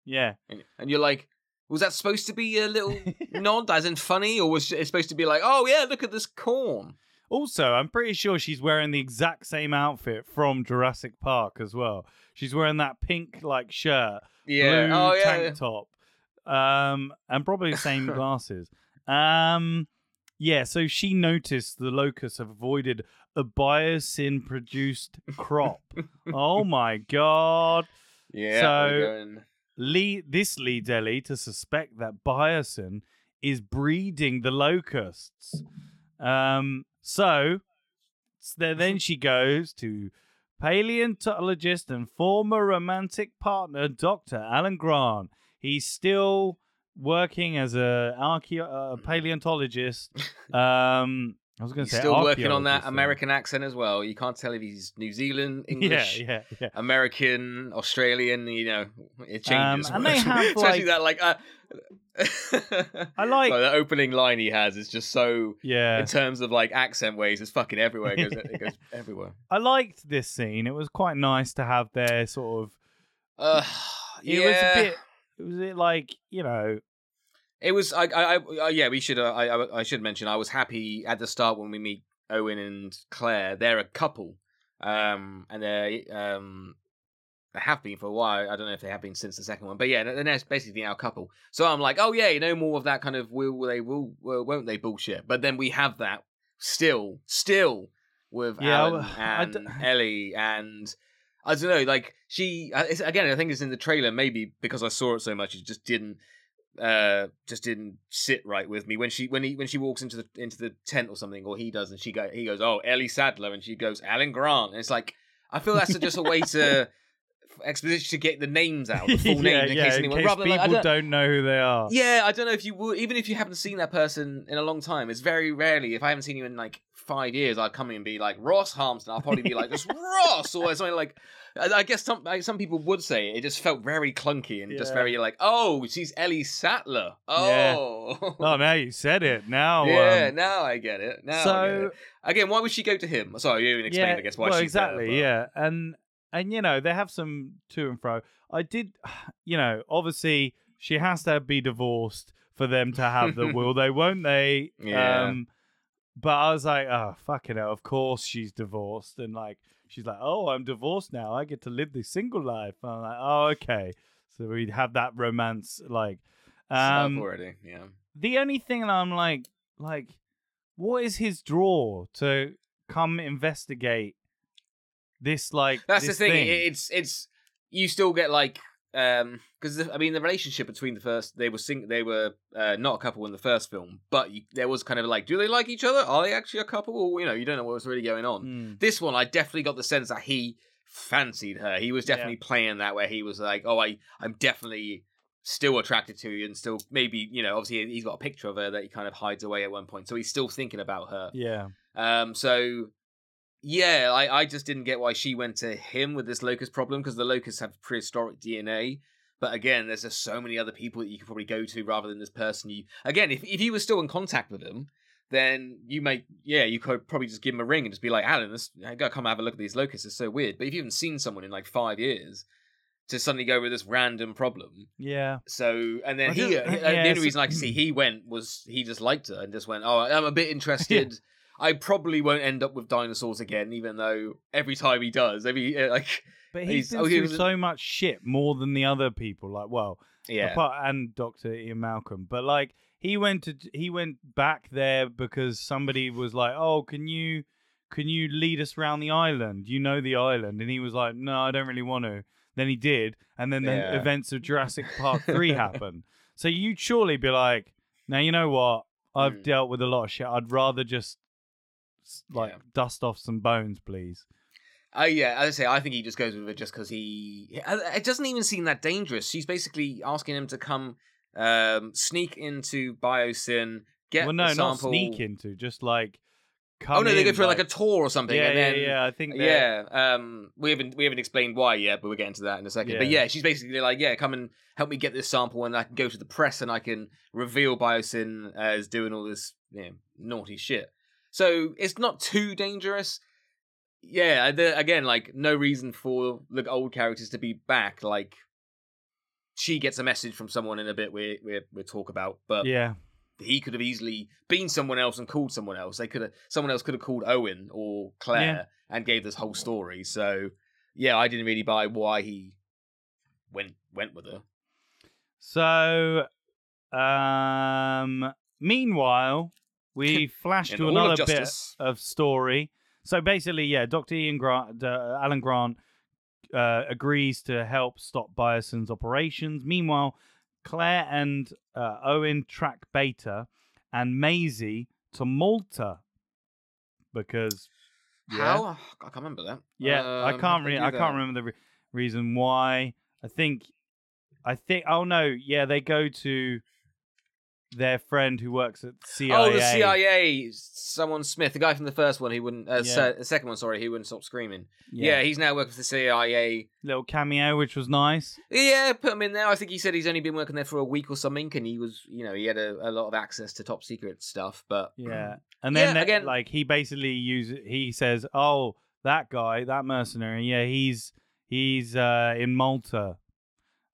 yeah, And, and you're like, Was that supposed to be a little nod, as in funny, or was it supposed to be like, oh yeah, look at this corn? Also, I'm pretty sure she's wearing the exact same outfit from Jurassic Park as well. She's wearing that pink like shirt, Yeah. blue oh yeah. tank top, um, and probably the same glasses. Um, yeah. So she noticed the locusts have avoided a biosyn produced crop. oh my god. Yeah. So- lead this leads Ellie to suspect that Biosyn is breeding the locusts. Um, so s- then then she goes to paleontologist and former romantic partner Dr. Alan Grant. He's still working as a archeo- uh, paleontologist. Um, I was going to say still working on that. American accent as well. You can't tell if he's New Zealand, English, Yeah, yeah, yeah. American, Australian. You know, it changes. Um, and they have, especially like- that like. Uh, I like, the opening line he has is just so yeah. in terms of like accent ways it's fucking everywhere it goes, it goes everywhere I liked this scene. It was quite nice to have their sort of. uh, It yeah. was a bit. It was it like you know. It was. I. I. I uh, yeah. We should. Uh, I, I. I should mention. I was happy at the start when we meet Owen and Claire. They're a couple, um, and they um, they have been for a while. I don't know if they have been since the second one, but yeah, they're basically now a couple. So I'm like, oh yeah, you know more of that kind of will they will won't they bullshit. But then we have that still, still with Yeah, Alan well, and Ellie and. I don't know, like she uh, again. I think it's in the trailer. Maybe because I saw it so much, it just didn't uh just didn't sit right with me. When she when he when she walks into the into the tent or something or he does and she go he goes oh Ellie Sattler and she goes Alan Grant. And it's like I feel that's just a way to exposition to get the names out the full yeah, names in yeah, case in case rather people like, don't, don't know who they are. yeah I don't know if you would even if you haven't seen that person in a long time it's very rarely if I haven't seen you in like five years I'd come in and be like Ross Harmston I'll probably be like just Ross or something like I I guess some like, some people would say it. It just felt very clunky and just very like, oh, she's Ellie Sattler. Yeah. Oh, Oh, now you said it. Now, yeah. um, Now I get it. Now so it. again, why would she go to him? Sorry, you even explained. yeah, I guess why well, she's there, exactly, but- yeah, and and you know they have some to and fro. I did, you know, obviously she has to be divorced for them to have the will they, won't they? Yeah. Um, but I was like, oh fucking hell, of course she's divorced, and like she's like, oh, I'm divorced now. I get to live the single life. And I'm like, oh, okay. So we'd have that romance, like, um, already. Yeah. the only thing that I'm like, like, what is his draw to come investigate this? Like, That's this the thing. thing? It's it's you still get like um because I mean the relationship between the first they were sing they were uh, not a couple in the first film, but you, there was kind of like do they like each other? Are they actually a couple? Or you know you don't know what was really going on. Mm. This one I definitely got the sense that he fancied her. He was Yeah. definitely playing that where he was like, oh I I'm definitely still attracted to you and still maybe you know obviously he's got a picture of her that he kind of hides away at one point so he's still thinking about her Yeah, um, so yeah, I, I just didn't get why she went to him with this locust problem because the locusts have prehistoric DNA. But again, there's just so many other people that you could probably go to rather than this person. You again, if if you were still in contact with him, then you might yeah, you could probably just give him a ring and just be like, Alan, this, I gotta come have a look at these locusts. It's so weird. But if you haven't seen someone in like five years, to suddenly go with this random problem, yeah, so and then he, don't- uh, yeah, the only so- reason I can see he went was he just liked her and just went, oh, I'm a bit interested. I probably won't end up with dinosaurs again, even though every time he does, every uh, like but He's- he's been oh, through so much shit more than the other people. Like, well, yeah, apart and Doctor Ian Malcolm, but like he went to he went back there because somebody was like, "Oh, can you can you lead us around the island? You know the island," and he was like, "No, I don't really want to." Then he did, and then Yeah. the events of Jurassic Park three happened. So you'd surely be like, "Now you know what? I've Mm. dealt with a lot of shit. I'd rather just like Yeah. dust off some bones, please." Uh, yeah, as I say, I think he just goes with it just because he. It doesn't even seem that dangerous. She's basically asking him to come um, sneak into Biosyn, get well, no, the not sneak into, just like. Come Oh no, they go in, for like, a tour or something, yeah, and then yeah, yeah. I think they're- Yeah, um, we haven't we haven't explained why yet, but we'll get into that in a second. But Yeah. yeah, she's basically like, yeah, come and help me get this sample, and I can go to the press and I can reveal Biosyn as doing all this you know, naughty shit. So it's not too dangerous. Yeah, the, again, like no reason for the old characters to be back. Like she gets a message from someone in a bit we we we'll talk about, but yeah. he could have easily been someone else and called someone else. They could have someone else could have called Owen or Claire and gave this whole story. So yeah, I didn't really buy why he went went with her. So, um, meanwhile, we flash to all of another bit of story. So basically, yeah, Doctor Ian Grant, uh, Alan Grant, uh, agrees to help stop Biosyn's operations. Meanwhile, Claire and uh, Owen track Beta and Maisie to Malta because yeah, How I can't remember that. yeah, I Um, can't. how Re- I can't remember the re- reason why. I think, I think. Oh no, yeah, they go to their friend who works at CIA. Oh, the CIA. Someone Smith, the guy from the first one, he wouldn't. Uh, Yeah. se- the second one, sorry, he wouldn't stop screaming. Yeah. he's now working for the CIA. little cameo, which was nice. Yeah, put him in there. I think he said he's only been working there for a week or something, and he was, you know, he had a, a lot of access to top secret stuff. But Yeah, and then Yeah, again- like he basically uses. He says, "Oh, that guy, that mercenary. Yeah, he's he's uh, in Malta."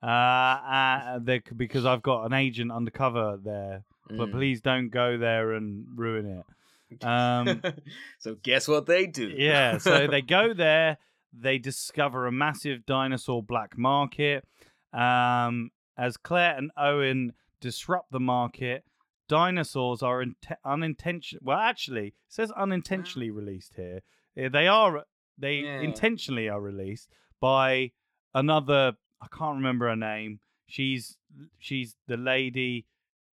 Uh, uh they, because I've got an agent undercover there, but Mm. please don't go there and ruin it. Um, so guess what they do? Yeah, so they go there, they discover a massive dinosaur black market. Um, as Claire and Owen disrupt the market, dinosaurs are int- unintentional. Well, actually, it says unintentionally released here. Eh, They are they Yeah. intentionally are released by another. I can't remember her name. She's she's the lady.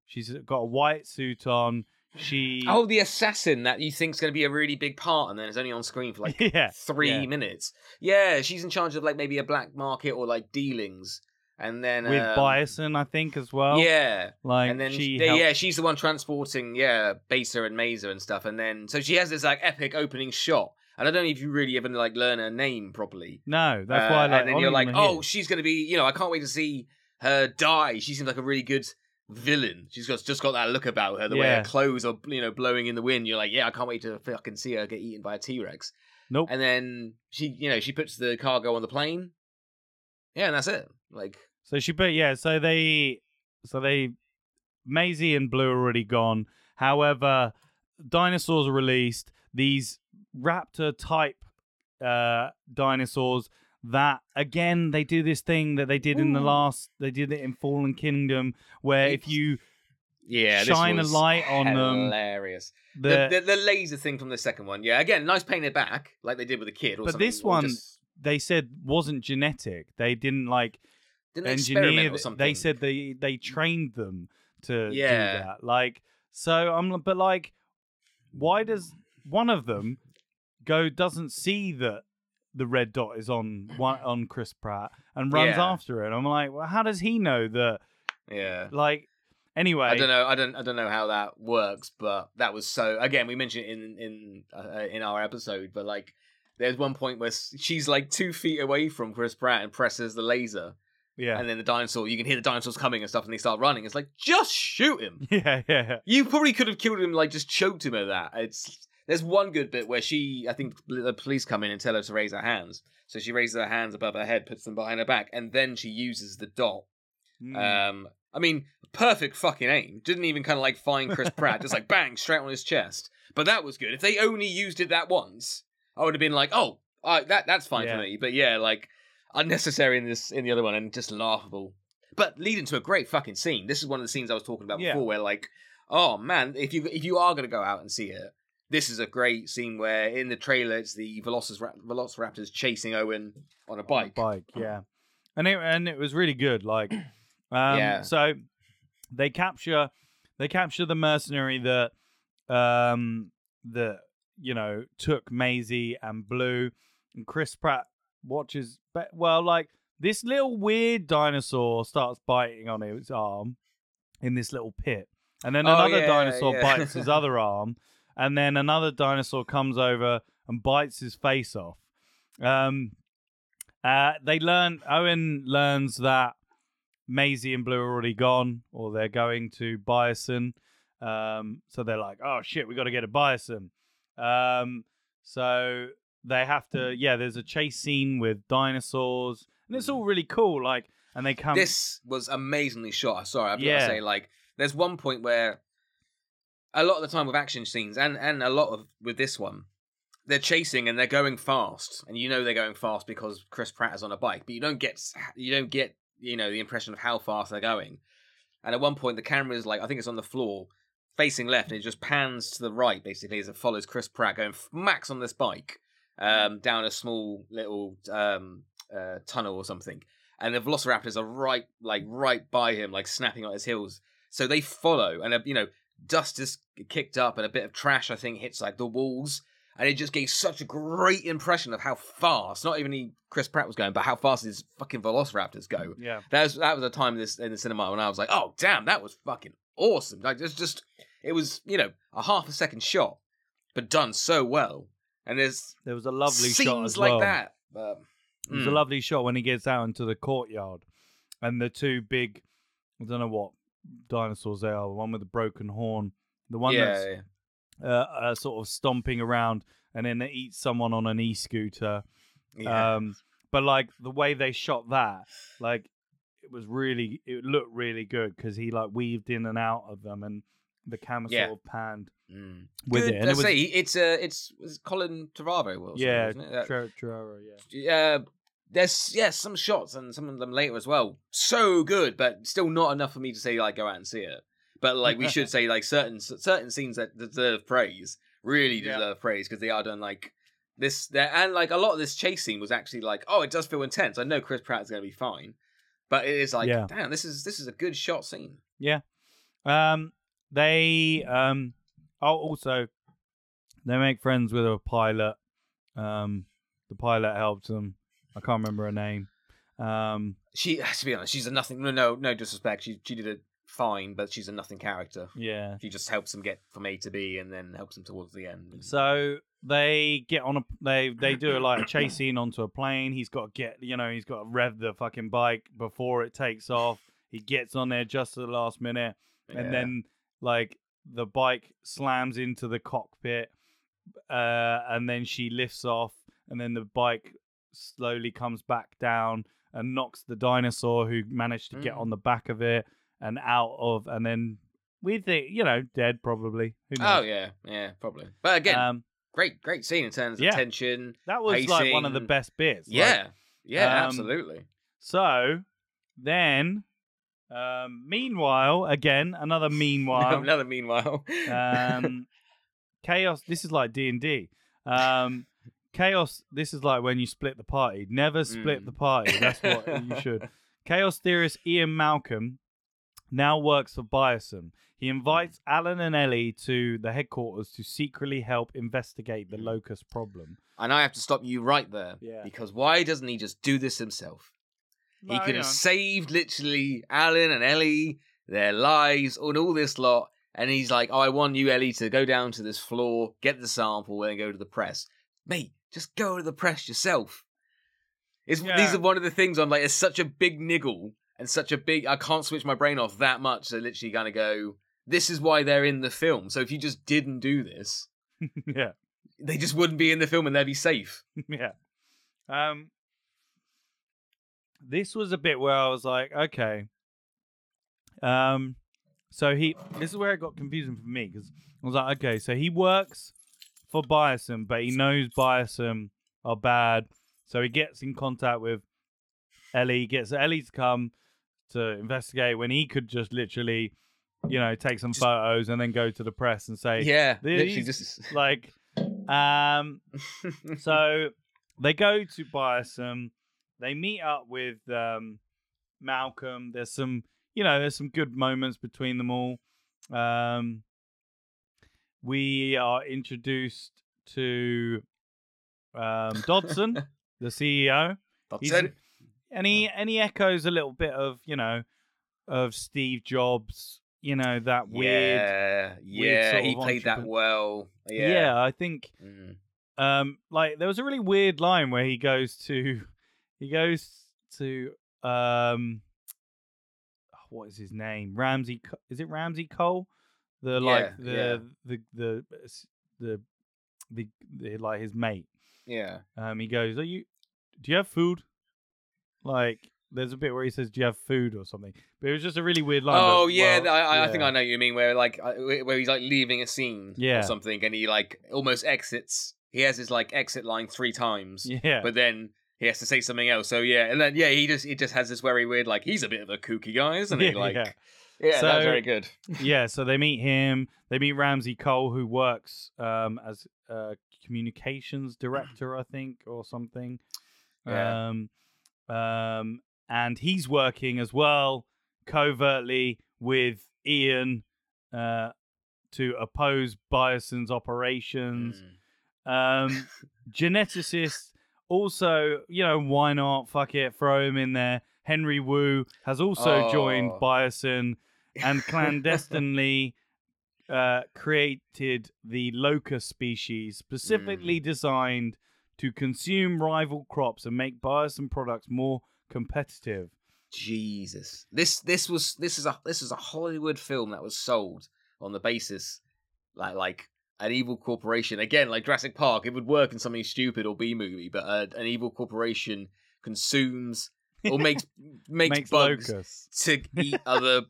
She's got a white suit on. She Oh, the assassin that you think's going to be a really big part, and then it's only on screen for like yeah three yeah. minutes. Yeah, she's in charge of like maybe a black market or like dealings, and then with um, Biosyn, I think as well. Yeah, like and then she yeah, helped- yeah, she's the one transporting yeah Baser and Maisie and stuff, and then so she has this like epic opening shot, and I don't know if you really ever like learn her name properly. No, that's Uh, why. Like, and then you're like, oh, hear. she's gonna be, you know, I can't wait to see her die. She seems like a really good villain. She's got just got that look about her, the way her clothes are, you know, blowing in the wind. You're like, yeah, I can't wait to fucking see her get eaten by a T Rex. nope. And then she, you know, she puts the cargo on the plane. Yeah, and that's it. Like, So she put yeah. So they, so they, Maisie and Blue are already gone. However, dinosaurs are released. These raptor type uh dinosaurs that again they do this thing that they did in the last they did it in fallen kingdom where if you yeah, Shine a light on them. Hilarious. the, The, the, laser thing from the second one. Yeah, again, nice painted back like they did with the kid. But this one- just- they said wasn't genetic they didn't like didn't they engineer or something. they said they they trained them to Yeah. do that like so i'm but like why does one of them go doesn't see that the red dot is on one on chris pratt and runs Yeah. after it i'm like well how does he know that yeah. like anyway I don't know. I don't. I don't know how that works, but that was so. Again, we mentioned it in in uh, in our episode, but like, there's one point where she's like two feet away from Chris Pratt and presses the laser, yeah and then the dinosaur. You can hear the dinosaurs coming and stuff, and they start running. It's like just shoot him. yeah yeah You probably could have killed him, like just choked him at that. It's there's one good bit where she, I think the police come in and tell her to raise her hands. So she raises her hands above her head, puts them behind her back, and then she uses the dot Mm. um, I mean, perfect fucking aim. Didn't even kind of like find Chris Pratt, just like bang straight on his chest. But that was good. If they only used it that once, I would have been like, oh, uh, that that's fine Yeah. for me. But yeah, like unnecessary in this in the other one and just laughable. But leading to a great fucking scene. This is one of the scenes I was talking about Yeah. before, where like, oh man, if you if you are gonna go out and see it. This is a great scene where in the trailer it's the Velociraptors, Velociraptors chasing Owen on a bike. bike yeah and it and it was really good like um Yeah. so they capture they capture the mercenary that um that you know took Maisie and Blue and Chris Pratt watches but well like this little weird dinosaur starts biting on its arm in this little pit and then Oh, another yeah, dinosaur yeah. bites his other arm and then another dinosaur comes over and bites his face off um uh, they learn. Owen learns that Maisie and Blue are already gone, or they're going to Biosyn. Um, so they're like, "Oh shit, we got to get a Biosyn." Um, so they have to. Yeah, there's a chase scene with dinosaurs, and it's all really cool. Like, and they come. this was amazingly shot. Sorry, I've got to say, like, there's one point where a lot of the time with action scenes, and and a lot of with this one, they're chasing and they're going fast, and you know they're going fast because Chris Pratt is on a bike, but you don't get you don't get you know the impression of how fast they're going. And at one point, the camera is like I think it's on the floor, facing left, and it just pans to the right basically as it follows Chris Pratt going max on this bike um, down a small little um, uh, tunnel or something. And the velociraptors are right like right by him like snapping on his heels. So they follow and uh, you know dust is kicked up and a bit of trash i think hits like the walls. And it just gave such a great impression of how fast not even he, chris pratt was going but how fast these fucking velociraptors go. Yeah, that was that was a time in this in the cinema when i was like oh damn that was fucking awesome. Like it's just it was you know a half a second shot but done so well. And there's there was a lovely scenes shot as like well. that but, It was a mm. lovely shot when he gets out into the courtyard, and the two big, I don't know what dinosaurs they are. The one with the broken horn, the one yeah, that's yeah. uh, uh, sort of stomping around, and then they eat someone on an e-scooter. yeah. Um, but like the way they shot that, like it was really, it looked really good because he like weaved in and out of them, and the camera Yeah. sort of panned Mm. with Good, it. And I it was, say it's uh, it's, it's Colin Trevorrow. Wilson, yeah, isn't it? That- Tre- Trevor, yeah. yeah. There's yeah some shots and some of them later as well. So good, but still not enough for me to say like go out and see it. But like we should say like certain certain scenes that deserve praise really Yeah. deserve praise because they are done like this. There and like a lot of this chase scene was actually like oh it does feel intense. I know Chris Pratt is going to be fine, but it is like Yeah. damn this is this is a good shot scene. Yeah. Um, they um, oh, also they make friends with a pilot. Um, the pilot helps them. I can't remember her name. Um, She to be honest she's a nothing. No no no disrespect. She she did it fine, but she's a nothing character. yeah. She just helps him get from A to B and then helps him towards the end. So they get on a they they do a, like a chase scene onto a plane. He's got to get you know he's got to rev the fucking bike before it takes off. He gets on there just at the last minute, Yeah. and then like the bike slams into the cockpit, uh, and then she lifts off, and then the bike slowly comes back down and knocks the dinosaur who managed to get Mm. on the back of it and out of, and then we think you know dead probably. Who Oh yeah, yeah, probably. But again, Um, great, great scene in terms of yeah. tension. That was like one of the best bits. like- Yeah, yeah, um, absolutely. so then, um, meanwhile, again, another meanwhile, Another meanwhile. um, chaos. This is like D and D. Chaos. This is like when you split the party. Never split Mm. the party. That's what you should. Chaos theorist Ian Malcolm now works for Biosyn. He invites Alan and Ellie to the headquarters to secretly help investigate the Mm. locust problem. and I have to stop you right there. Yeah. Because why doesn't he just do this himself? he could have saved literally Alan and Ellie, their lives, and all this lot. And he's like, "Oh, I want you, Ellie, to go down to this floor, get the sample, and go to the press." Mate, just go to the press yourself. It's, These are one of the things I'm like. It's such a big niggle and such a big. I can't switch my brain off that much to literally kind of go. This is why they're in the film. So if you just didn't do this, yeah. they just wouldn't be in the film and they'd be safe. yeah. Um this was a bit where I was like, okay. Um so he this is where it got confusing for me because I was like, okay, so he works for Biosyn, but he knows Biosyn are bad. So he gets in contact with Ellie, gets Ellie to come to investigate when he could just literally, you know, take some Just- photos and then go to the press and say, Yeah, literally just. like, um, so they go to Biosyn. They meet up with um, Malcolm. There's some, you know, there's some good moments between them all. Um, we are introduced to um, Dodgson, the CEO, That's He's- it. and he and he echoes a little bit of, you know, of Steve Jobs. You know that weird. Yeah, yeah, sort he played that well. Yeah. yeah, I think Mm. um like there was a really weird line where he goes to he goes to um what is his name ramsey is it ramsey cole the like the, yeah. the the the the the like his mate Yeah. um he goes are you do you have food like there's a bit where he says, "Do you have food or something?" But it was just a really weird line. Oh but, yeah, well, I, I- I think. I know what you mean. Where like uh, where he's like leaving a scene Yeah. or something, and he like almost exits. He has his like exit line three times, Yeah, but then he has to say something else. So yeah, and then yeah, he just he just has this very weird like he's a bit of a kooky guy, isn't he? Yeah, Like yeah. Yeah, that was very good. yeah. So they meet him. They meet Ramsay Cole, who works um, as a communications director, I think, or something. Yeah. Um, um, and he's working as well covertly with Ian uh, to oppose Biosyn's operations. Mm. Um, geneticists also, you know, why not? Fuck it, throw him in there. Henry Wu has also joined Oh. Biosyn and clandestinely uh, created the locust species Mm. specifically designed to consume rival crops and make Biosyn products more competitive. Jesus, this this was this is a this is a Hollywood film that was sold on the basis like like an evil corporation again like Jurassic Park. It would work in something stupid or B movie, but uh, an evil corporation consumes or makes makes, Makes bugs locusts. to eat other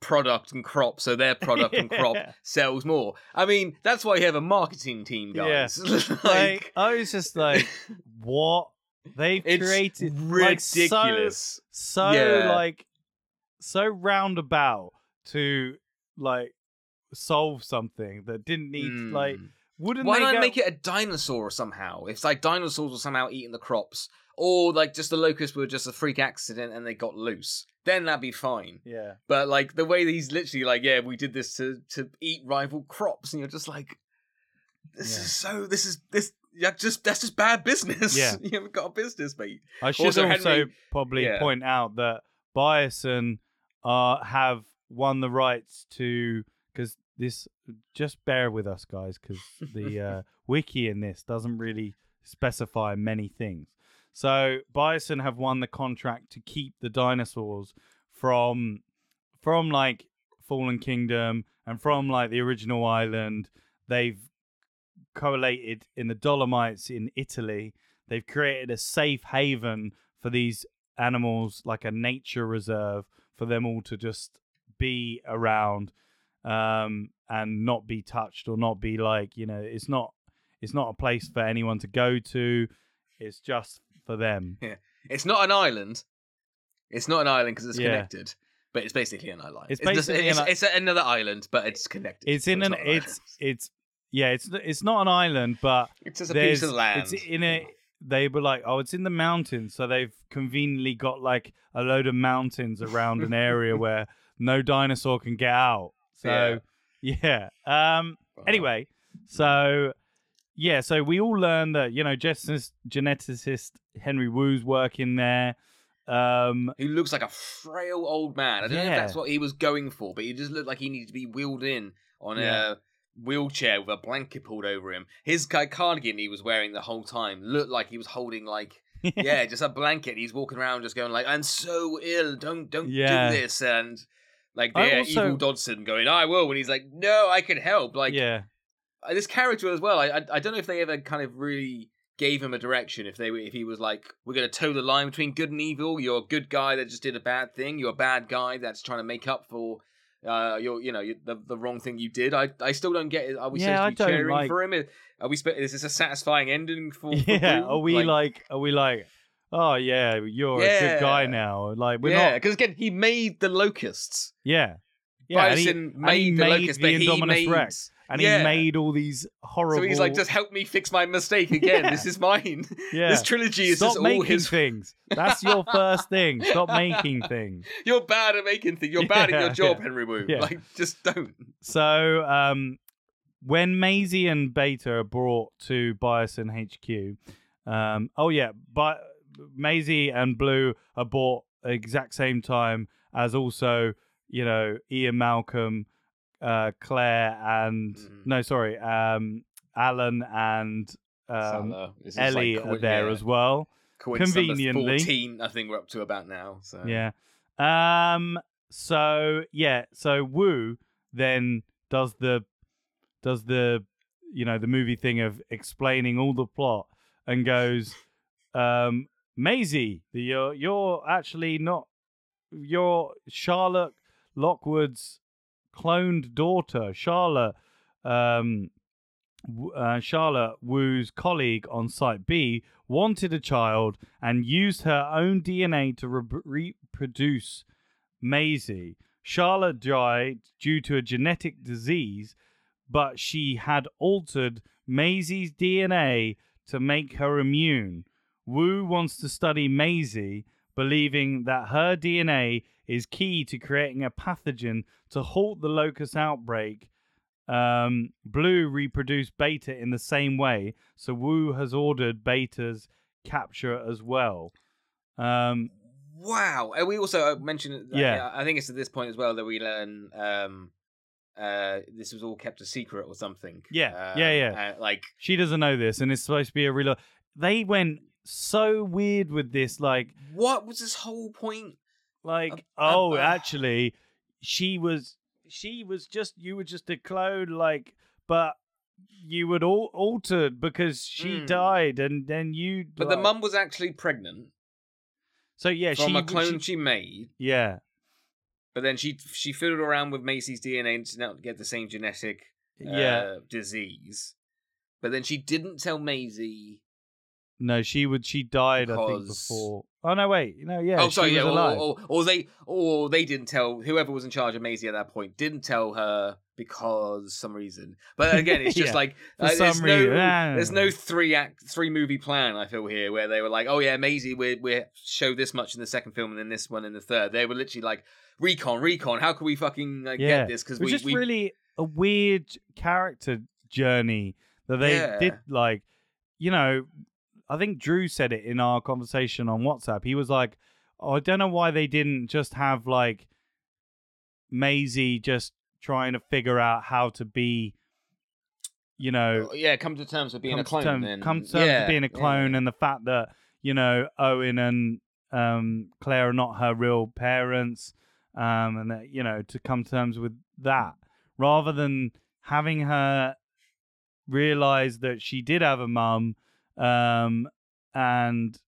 product and crop, so their product and crop sells more. I mean, that's why you have a marketing team, Yeah. guys. Like, like, I was just like, what? They've created like, so ridiculous. so Yeah. like so roundabout to like solve something that didn't need like Mm. wouldn't Why not go- make it a dinosaur somehow? If like dinosaurs were somehow eating the crops, or like just the locusts were just a freak accident and they got loose, then that'd be fine. yeah But like the way that he's literally like, yeah, we did this to to eat rival crops, and you're just like, this Yeah. is so, this is this, yeah, just that's just bad business. Yeah. you haven't got a business, mate. I should also, Also, Henry- probably yeah. point out that Biosyn uh have won the rights to because this just bear with us guys because the uh, wiki in this doesn't really specify many things. So Biosyn have won the contract to keep the dinosaurs from from like Fallen Kingdom and from like the original island. They've collated in the Dolomites in Italy. They've created a safe haven for these animals, like a nature reserve for them all to just be around um, and not be touched or not be like you know it's not it's not a place for anyone to go to. It's just for them. Yeah, It's not an island. It's not an island because it's Yeah. connected. But it's basically an island. It's just- basically it's, an it's another island, but it's connected. It's in so an not it's it's yeah it's it's not an island, but It's just a piece of land. it's in a they were like oh it's in the mountains, so they've conveniently got like a load of mountains around an area where no dinosaur can get out. So yeah. Um. Uh, Anyway, so yeah, so we all learned that you know geneticist, geneticist Henry Wu's working there. Um. who looks like a frail old man. I don't know if that's what he was going for, but he just looked like he needed to be wheeled in on Yeah. a wheelchair with a blanket pulled over him. His ca- cardigan he was wearing the whole time looked like he was holding like yeah, just a blanket. He's walking around just going like, "I'm so ill. Don't don't Yeah. do this." And like the also- evil Dodgson going, "I will," when he's like, "No, I can help." Like yeah. uh, this character as well. I, I I don't know if they ever kind of really gave him a direction. If they if he was like, we're gonna toe the line between good and evil. You're a good guy that just did a bad thing. You're a bad guy that's trying to make up for. Uh, your, you know, you- the the wrong thing you did. I, I still don't get it. Are we Yeah, supposed to be cheering like- for him? Are we? spe- Is this a satisfying ending for? for Yeah. Boo? Are we like, Are we like? Oh yeah, you're a good guy now. Like we're yeah, not. because again, he made the locusts. Yeah. Yeah. and he- Bison and he made the made locusts, the but he Indominus made. Rex, and yeah. he made all these horrible. So he's like, just help me fix my mistake again. Yeah. This is mine. yeah. This trilogy is Stop just all his. things. That's your first thing. Stop making things. You're bad at making things. You're bad at your job, yeah. Henry Wu. Yeah. Like, just don't. So, um, when Maisie and Beta are brought to Biosyn HQ, um, oh yeah, but Maisie and Blue are bought exact same time as also, you know, Ian Malcolm, uh, Claire, and Mhm. no, sorry, um, Alan and um, Sattler. This is Ellie like, are there yeah, as well. conveniently. 14, I think we're up to about now. So Yeah. Um. So yeah. So Wu then does the does the you know the movie thing of explaining all the plot and goes, um, Maisie, you're you're actually not you're Charlotte Lockwood's cloned daughter. Charlotte, um, uh, Charlotte Wu's colleague on Site B wanted a child and used her own DNA to re- reproduce Maisie. Charlotte died due to a genetic disease, but she had altered Maisie's DNA to make her immune. Wu wants to study Maisie, believing that her DNA is key to creating a pathogen to halt the locust outbreak. Um, Blue reproduced Beta in the same way, so Wu has ordered Beta's capture as well. Um, Wow. And we also uh, mentioned, Yeah. yeah, I think it's at this point as well that we learn um, uh, this was all kept a secret or something. Yeah, Um, yeah, yeah. uh, like, she doesn't know this, and it's supposed to be a real. They went so weird with this, like, what was this whole point? like, oh, uh, actually, she was, she was just, you were just a clone, like, but you would all altered because she Hmm. died, and then you. But the like- mum was actually pregnant So yeah, from she, a clone she- she made. yeah, But then she she fiddled around with Maisie's DNA to not get the same genetic yeah. uh, disease. But then she didn't tell Maisie. No, she would. She died, I think, before. Oh no, wait. No, yeah. oh, sorry, yeah, or, or, or they or they didn't tell whoever was in charge of Maisie at that point didn't tell her because some reason. But again, it's just Yeah, like uh, there's no there's no three act three movie plan. I feel here where they were like, oh yeah, Maisie, we we show this much in the second film and then this one in the third. They were literally like recon, recon. How can we fucking uh, Yeah. get this? Because we just we really a weird character journey that they Yeah. did. Like, you know, I think Drew said it in our conversation on WhatsApp. He was like, oh, I don't know why they didn't just have like Maisie just trying to figure out how to be, you know, Oh, yeah, come to terms with being a clone. to terms, and, come to terms yeah, with being a yeah. clone and the fact that you know Owen and um, Claire are not her real parents, um, and that you know to come to terms with that rather than having her realize that she did have a mum, um, and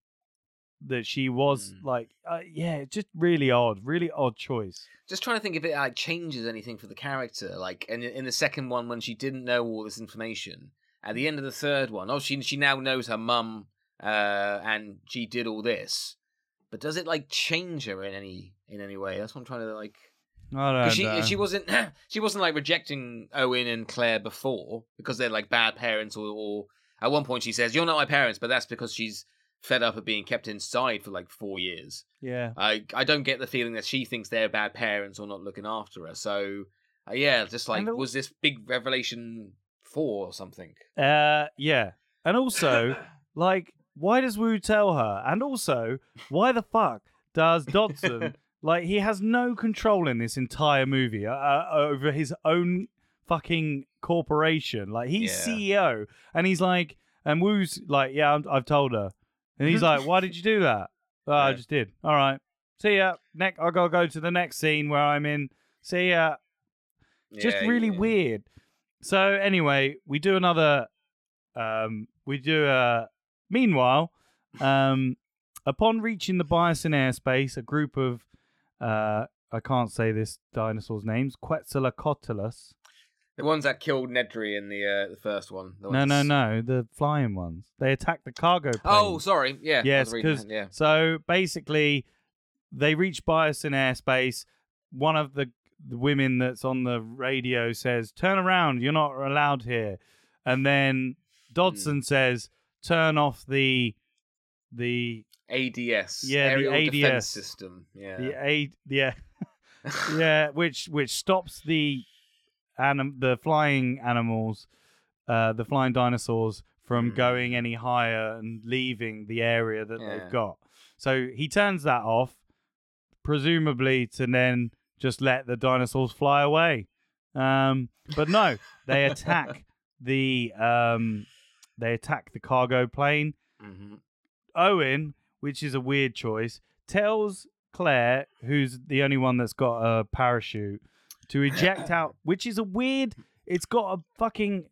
that she was Mm. like, uh, yeah, just really odd, really odd choice. Just trying to think if it like changes anything for the character. Like, in in the second one when she didn't know all this information, at the end of the third one, oh, she she now knows her mum, uh, and she did all this. But does it like change her in any in any way? That's what I'm trying to like. I don't she know. she wasn't she wasn't like rejecting Owen and Claire before because they're like bad parents or, or at one point she says you're not my parents, but that's because she's fed up of being kept inside for like four years. yeah. I I don't get the feeling that she thinks they're bad parents or not looking after her. So uh, yeah, just like al- was this big revelation four or something? Uh, yeah, and also, like, why does Wu tell her? And also, why the fuck does Dodgson like he has no control in this entire movie uh, uh, over his own fucking corporation? Like he's CEO, and he's like, and Wu's like, yeah, I'm, I've told her, and he's like, why did you do that? Oh, I Yeah. just did. All right, see ya. Next, I gotta go to the next scene where I'm in. See ya just Yeah, really yeah. weird. So anyway, we do another. Um, we do a. Meanwhile, um, upon reaching the Biosyn airspace, a group of, uh, I can't say this dinosaur's names, Quetzalcoatlus. The ones that killed Nedry in the uh, the first one. the No, no, ones- no, the flying ones. They attacked the cargo plane. Oh, sorry. Yeah. Yes, was reading 'cause- that, yeah. So basically, they reach Biosyn airspace. One of the, the women that's on the radio says, "Turn around! You're not allowed here." And then Dodgson Hmm. says, "Turn off the the ADS. Yeah, the Aerial Defense ADS. System. Yeah. the aid yeah yeah which which stops the anim- the flying animals, uh, the flying dinosaurs from Hmm. going any higher and leaving the area that Yeah. they've got. So he turns that off, presumably to then just let the dinosaurs fly away. Um, but no, they attack the um, they attack the cargo plane. hmm Owen, which is a weird choice, tells Claire, who's the only one that's got a parachute, to eject out, which is a weird. It's got a fucking.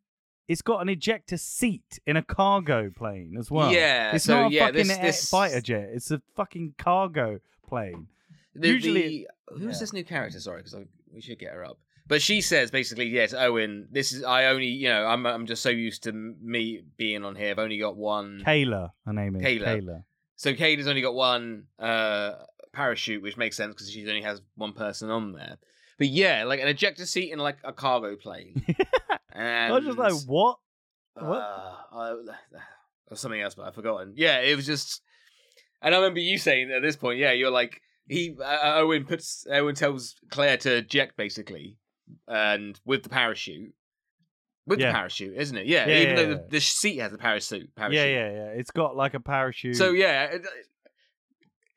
it's got an ejector seat in a cargo plane as well. Yeah, it's so not a yeah, fucking this- this- fighter jet. It's a fucking cargo plane. The, Usually- the, who's yeah. this new character? Sorry, because we should get her up. But she says basically, yes, Owen. This is I only, you know, I'm I'm just so used to me being on here. I've only got one. Kayla, her name is Kayla. Kayla. So Kate has only got one uh, parachute, which makes sense because she only has one person on there. But yeah, like an ejector seat in like a cargo plane. and I was just like, what? what? Uh, I, or something else, but I've forgotten. Yeah, it was just. And I remember you saying at this point, yeah, you're like he uh, Owen puts Owen tells Claire to eject basically, and with the parachute, with Yeah. the parachute, isn't it? Yeah, Yeah, even yeah, though. The, the seat has a parachute. parachute. Yeah, yeah, yeah. It's got like a parachute. So yeah,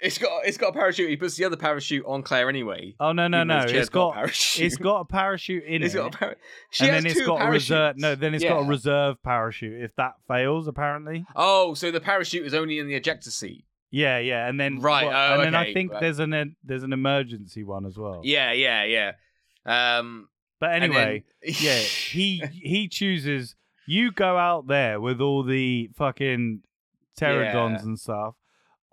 it's got it's got a parachute. He puts the other parachute on Claire anyway. oh no, no, no. It's got a parachute. it's got a parachute in It's it. got a she and has then it's two got a reserve. parachutes. No, then it's got a reserve parachute. If that fails, apparently. Oh, so the parachute is only in the ejector seat. Yeah, yeah, and then Right, well, oh, and then I think right. there's an there's an emergency one as well. Yeah, yeah, yeah. Um, But anyway, then- yeah, he he chooses. You go out there with all the fucking pterodons Yeah. and stuff.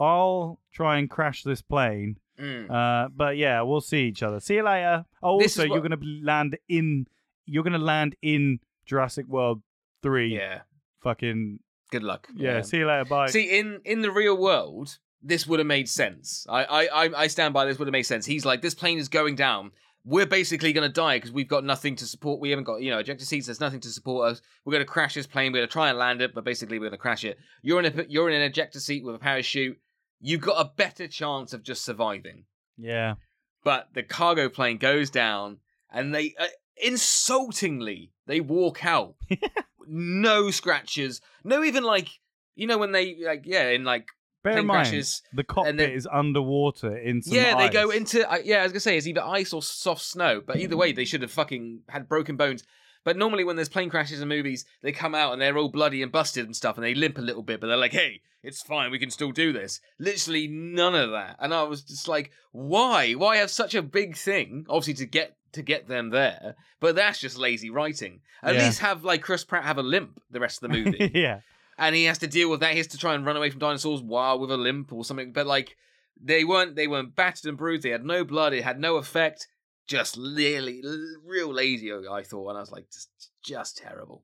I'll try and crash this plane. Mm. Uh, but yeah, we'll see each other. See you later. Oh, This also, is you're gonna land in. You're gonna land in Jurassic World three. yeah. Fucking Good luck. yeah. See you later. Bye. See, in in the real world, this would have made sense. I I I- I stand by this. Would have made sense. He's like, this plane is going down. We're basically going to die because we've got nothing to support. We haven't got, you know, ejector seats. There's nothing to support us. We're going to crash this plane. We're going to try and land it, but basically we're going to crash it. You're in a you're in an ejector seat with a parachute. You've got a better chance of just surviving. yeah. But the cargo plane goes down, and they uh, insultingly they walk out. no scratches. No, even like you know when they like yeah in like Bear plane in mind, crashes. the cockpit then- is underwater in some yeah, they go into uh, yeah. I was gonna say it's either ice or soft snow, but either way, they should have fucking had broken bones. But normally, when there's plane crashes in movies, they come out and they're all bloody and busted and stuff, and they limp a little bit, but they're like, "Hey, it's fine, we can still do this." Literally none of that, and I was just like, "Why? Why have such a big thing? Obviously to get to get them there, but that's just lazy writing. At Yeah. least have like Chris Pratt have a limp the rest of the movie." yeah. and he has to deal with that. He has to try and run away from dinosaurs while with a limp or something. But like, they weren't they weren't battered and bruised. They had no blood. It had no effect. Just really, real lazy. I thought, and I was like, just, just terrible.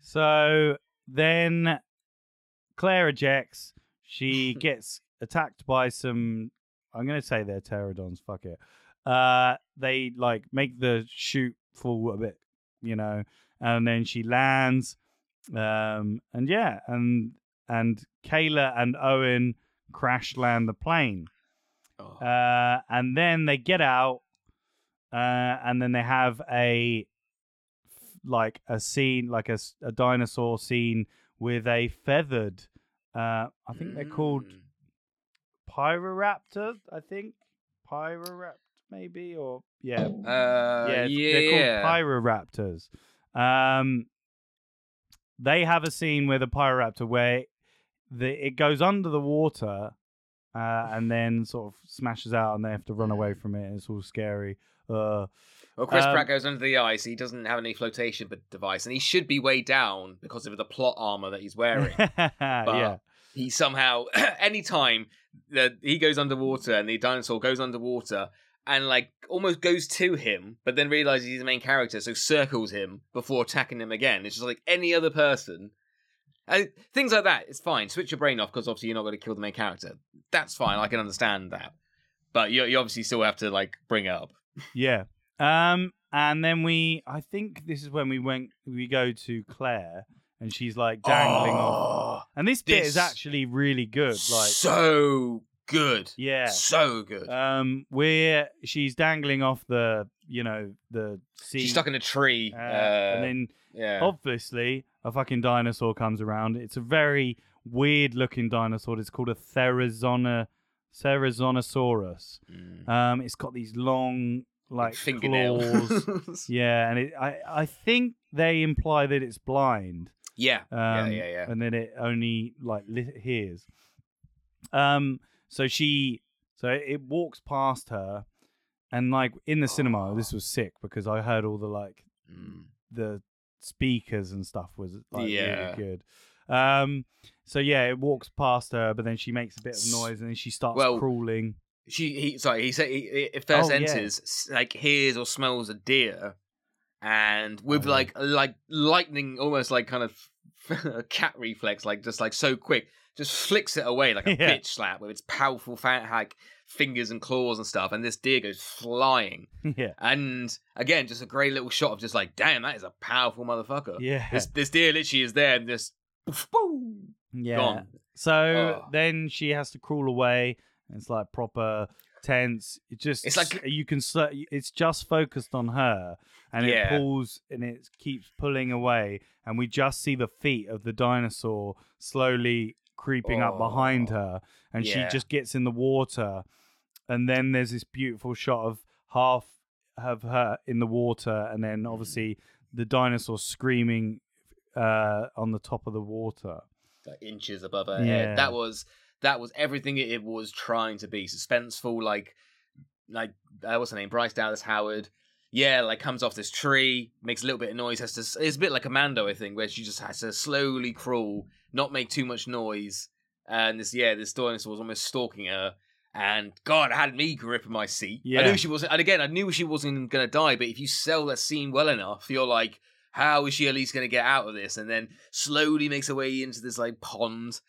So then Claire ejects. She gets attacked by some. I'm gonna say they're pterodons. Fuck it. Uh, they like make the shoot fall a bit, you know, and then she lands. Um, and yeah, and and Kayla and Owen crash land the plane. Oh. Uh, and then they get out, uh, and then they have a like a scene, like a, a dinosaur scene with a feathered. Uh, I think they're called Mm. Pyroraptor. I think Pyroraptor, maybe, or yeah, Uh, yeah, yeah, they're called Pyroraptors. Um, they have a scene with a Pyroraptor where the it goes under the water, uh, and then sort of smashes out, and they have to run away from it. And it's all scary. Uh, Well, Chris Um, Pratt goes under the ice. He doesn't have any flotation device, and he should be way down because of the plot armor that he's wearing. yeah, he somehow anytime that he goes underwater and the dinosaur goes underwater and like almost goes to him but then realizes he's the main character so circles him before attacking him again. It's just like any other person. And things like that it's fine. Switch your brain off because obviously you're not going to kill the main character. That's fine i can understand that. But you, you obviously still have to like bring it up yeah. Um, and then we, I think this is when we went, we go to Claire, and she's like dangling off. Oh, And this, bit is actually really good. Like, so good yeah. so good Um, where she's dangling off the, you know, the sea. she's stuck in a tree uh, uh, and then yeah obviously a fucking dinosaur comes around. It's a very weird looking dinosaur. It's called a Therizona, Therizinosaurus. Mm. Um, it's got these long like claws. yeah, and it, I I think they imply that it's blind. yeah, yeah, Um, yeah, yeah. And then it only like li- hears. Um. So she. So it walks past her, and like in the cinema, this was sick because I heard all the like Mm. the speakers and stuff was like Yeah. really good. Um, so yeah, it walks past her, but then she makes a bit of noise and then she starts Well, crawling. She, he, sorry, he said he, it first Oh, enters, s- like hears or smells a deer, and with Oh, yeah. like like lightning, almost like kind of a cat reflex, like just like so quick, just flicks it away like a Yeah. bitch slap with its powerful fat like fingers and claws and stuff, and this deer goes flying. yeah, And again, just a great little shot of just like, damn, that is a powerful motherfucker. yeah, This this deer literally is there and just boom, yeah. gone. So Oh. then she has to crawl away. and It's like proper tense. It just It's like- you can. It's just focused on her, and Yeah. it pulls and it keeps pulling away, and we just see the feet of the dinosaur slowly creeping up behind Oh, her, and yeah. she just gets in the water, and then there's this beautiful shot of half of her in the water, and then obviously the dinosaur screaming uh, on the top of the water. Like inches above her Yeah. head. That was that was everything it, was trying to be. Suspenseful, like like uh, what's her name? Bryce Dallas Howard. Yeah, like comes off this tree, makes a little bit of noise. Has to. It's a bit like a Mando, I think, where she just has to slowly crawl, not make too much noise. And this, yeah, this dinosaur was almost stalking her. And God, it had me gripping my seat. I knew she wasn't. And again, I knew she wasn't gonna die. But if you sell that scene well enough, you're like, how is she at least going to get out of this? And then slowly makes her way into this like pond.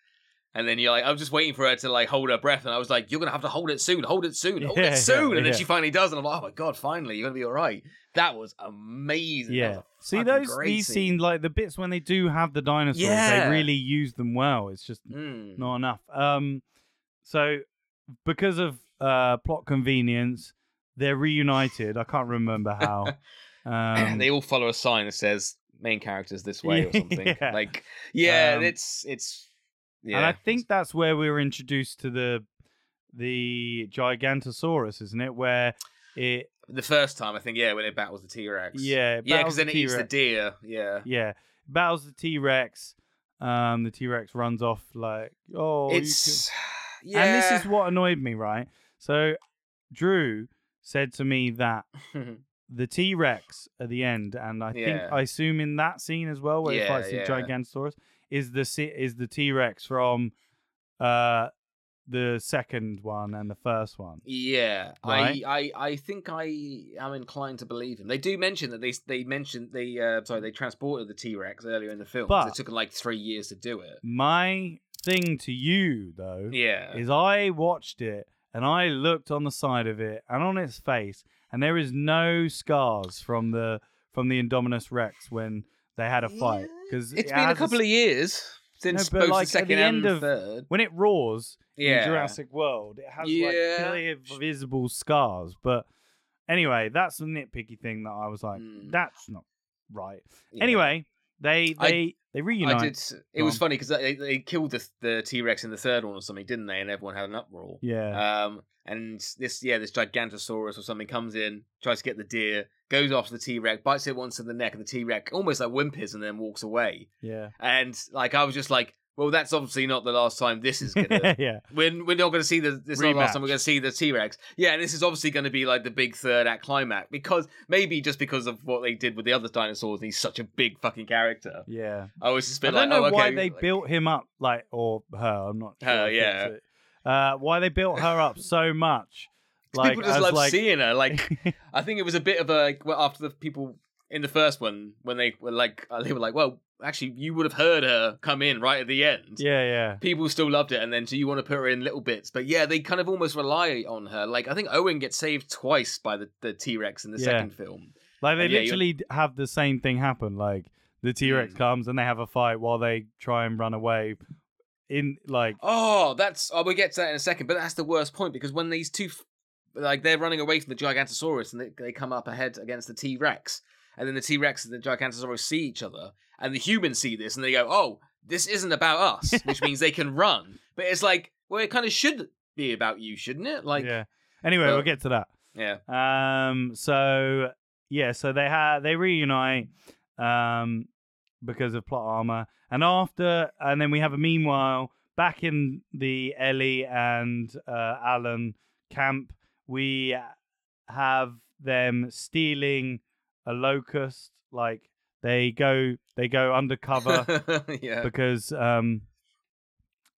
And then you're like, I was just waiting for her to like hold her breath, and I was like, "You're gonna have to hold it soon, hold it soon, hold Yeah, it soon." yeah, and then yeah. she finally does, and I'm like, "Oh my god, finally, you're gonna be all right." That was amazing. Yeah. was See those these scene. scenes like the bits when they do have the dinosaurs, they really use them well. It's just Mm. not enough. Um so because of uh plot convenience, they're reunited. I can't remember how. Um they all follow a sign that says "main characters this way" or something. Yeah. Like, yeah, Um, it's it's. Yeah, and I think that's where we were introduced to the the Gigantosaurus, isn't it? Where it the first time I think, yeah, when it battles the T Rex. yeah, yeah, because then the it eats the deer. Yeah, Yeah, battles the T Rex. Um, the T Rex runs off like, oh, it's yeah. And this is what annoyed me, right? So Drew said to me that the T Rex at the end, and I think Yeah. I assume in that scene as well, where it Yeah, fights the yeah. Gigantosaurus, is the is the T Rex from uh the second one and the first one. Yeah, Right? I, I, I think I am inclined to believe him. They do mention that they they mentioned they uh, sorry they transported the T Rex earlier in the film. But- it took them like three years to do it. My thing to you though Yeah, is I watched it and I looked on the side of it and on its face, and there is no scars from the from the Indominus Rex when they had a fight because it's been a couple of years since but both like, the at the second end and of- third. when it roars Yeah, in Jurassic World, it has Yeah. like clear visible scars. But anyway, that's a nitpicky thing that I was like, Mm. that's not right. Yeah. Anyway, they I- they they reunite. Did. It was funny because they, they killed the the T Rex in the third one or something, didn't they? And everyone had an uproar. Yeah, Um, and this, yeah, this Gigantosaurus or something comes in, tries to get the deer, goes after the T Rex, bites it once in the neck, and the T Rex almost like whimpers and then walks away. yeah, And like, I was just like, well, that's obviously not the last time this is gonna. yeah, We're, we're not going to see the this is not the last time we're going to see the T Rex. Yeah, and this is obviously going to be like the big third act climax because maybe just because of what they did with the other dinosaurs, and he's such a big fucking character. yeah. I was just I been don't like, know oh, why okay, they like- built him up like or her. I'm not sure. Her, yeah. Uh, why they built her up so much? Like, people just love like, seeing her. Like, I think it was a bit of a well, after the people in the first one when they were like uh, they were like, well, actually, you would have heard her come in right at the end. yeah, yeah. People still loved it, and then so you want to put her in little bits, but yeah, they kind of almost rely on her. Like I think Owen gets saved twice by the the T Rex in the Yeah. second film. Like they And literally d- have the same thing happen. Like the T Rex Mm. comes and they have a fight while they try and run away. In like Oh, that's oh, we'll get to that in a second, but that's the worst point because when these two, f- like they're running away from the Gigantosaurus and they, they come up ahead against the T Rex, and then the T Rex and the Gigantosaurus see each other, and the humans see this and they go, "Oh, this isn't about us," which means they can run. But it's like, well, it kind of should be about you, shouldn't it? Like, yeah. Anyway, well- we'll get to that. yeah, Um. So yeah. So they have they reunite. Um. Because of plot armor, and after, and then we have a meanwhile back in the Ellie and uh, Alan camp. We have them stealing a locust. Like they go they go undercover yeah. because um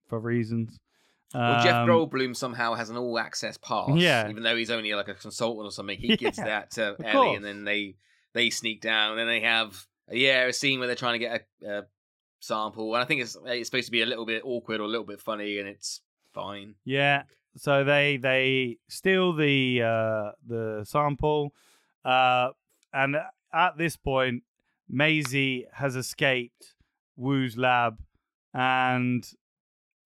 for reasons. Well, Jeff Um, Goldblum somehow has an all-access pass. Yeah. Even though he's only like a consultant or something, he gives that to Ellie, course. and then they they sneak down, and then they have yeah a scene where they're trying to get a, a sample, and I think it's it's supposed to be a little bit awkward or a little bit funny, and it's fine. Yeah. So they they steal the uh the sample uh and at this point Maisie has escaped Wu's lab and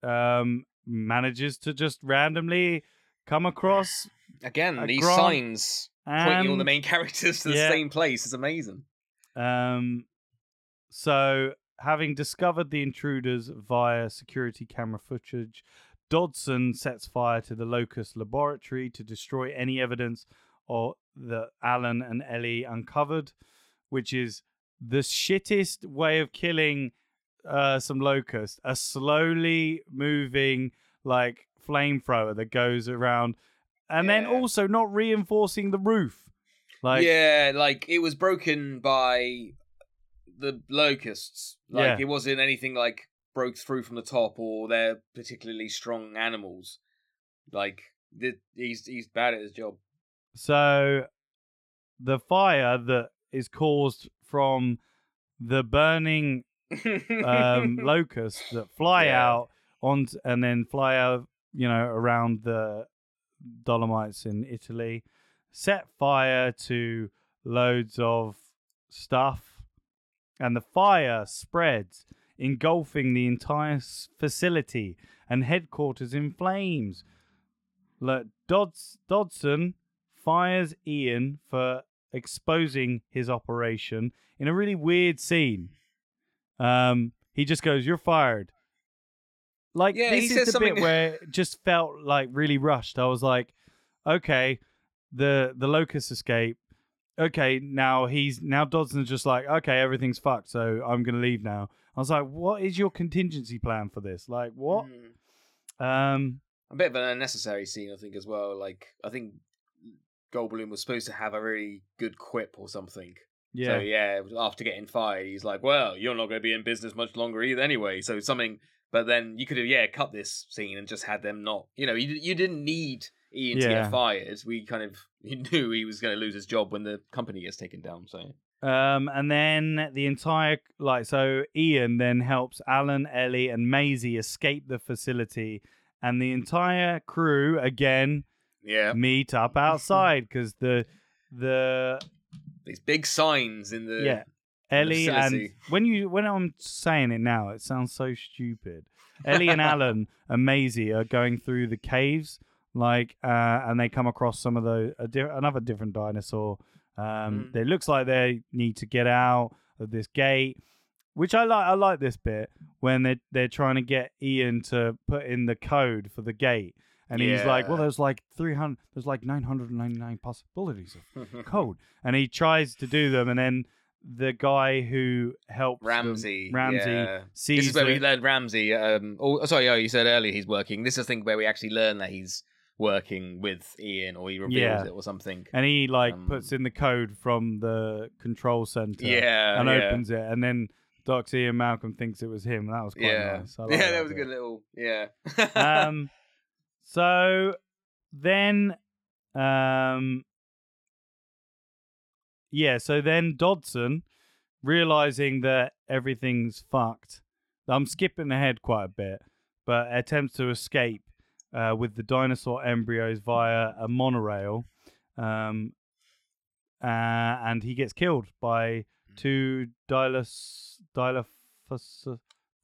um manages to just randomly come across Again, these signs pointing all the main characters to the Yeah. same place is amazing. Um, so, having discovered the intruders via security camera footage, Dodgson sets fire to the Locust laboratory to destroy any evidence or that Alan and Ellie uncovered, which is the shittest way of killing uh, some locust. A slowly moving like flamethrower that goes around, and then also not reinforcing the roof. Like yeah, like it was broken by the locusts. Like Yeah. it wasn't anything like broke through from the top or they're particularly strong animals. Like th- he's he's bad at his job. So the fire that is caused from the burning um, locusts that fly Yeah. out on and then fly out, you know, around the Dolomites in Italy, set fire to loads of stuff, and the fire spreads, engulfing the entire facility and headquarters in flames. Look, Dodds, Dodgson fires Ian for exposing his operation in a really weird scene. Um, he just goes, "You're fired." Like Yeah, this is the bit where it just felt like really rushed. I was like, "Okay, the the locust escape. Okay, now he's now Dodgson's just like, okay, everything's fucked, so I'm gonna leave now." I was like, "What is your contingency plan for this? Like, what?" Mm. Um, A bit of an unnecessary scene, I think, as well. Like I think Goldblum was supposed to have a really good quip or something. yeah, So yeah, after getting fired, he's like, "Well, you're not going to be in business much longer either, anyway." So something, but then you could have yeah cut this scene and just had them not. You know, you you didn't need Ian to Yeah. get fired. We kind of knew he was going to lose his job when the company gets taken down. So Um, and then the entire like so Ian then helps Alan, Ellie, and Maisie escape the facility, and the entire crew again yeah, meet up outside because the the these big signs in the yeah Ellie and when you when I'm saying it now, it sounds so stupid. Ellie and Alan and Maisie are going through the caves, like, uh, and they come across some of the a di- another different dinosaur. Um, Mm. It looks like they need to get out of this gate, which I like. I like this bit when they they're trying to get Ian to put in the code for the gate, and he's like, "Well, there's like 300, there's like 999 possibilities of code," and he tries to do them, and then the guy who helps them- Ramsay. Ramsay yeah. sees This is where we it- learned Ramsay. Um, oh, sorry, oh, you said earlier he's working. This is the thing where we actually learn that he's working with Ian, or he reveals Yeah. it, or something. and he like Um, puts in the code from the control center Yeah, and yeah. opens it, and then Doc Ian Malcolm thinks it was him. That was quite yeah, nice. Yeah, that that was a good little yeah. um, so then, um, yeah, so then Dodgson, realizing that everything's fucked, I'm skipping ahead quite a bit, but attempts to escape uh, with the dinosaur embryos via a monorail, um, uh, and he gets killed by two Dilophosaurus.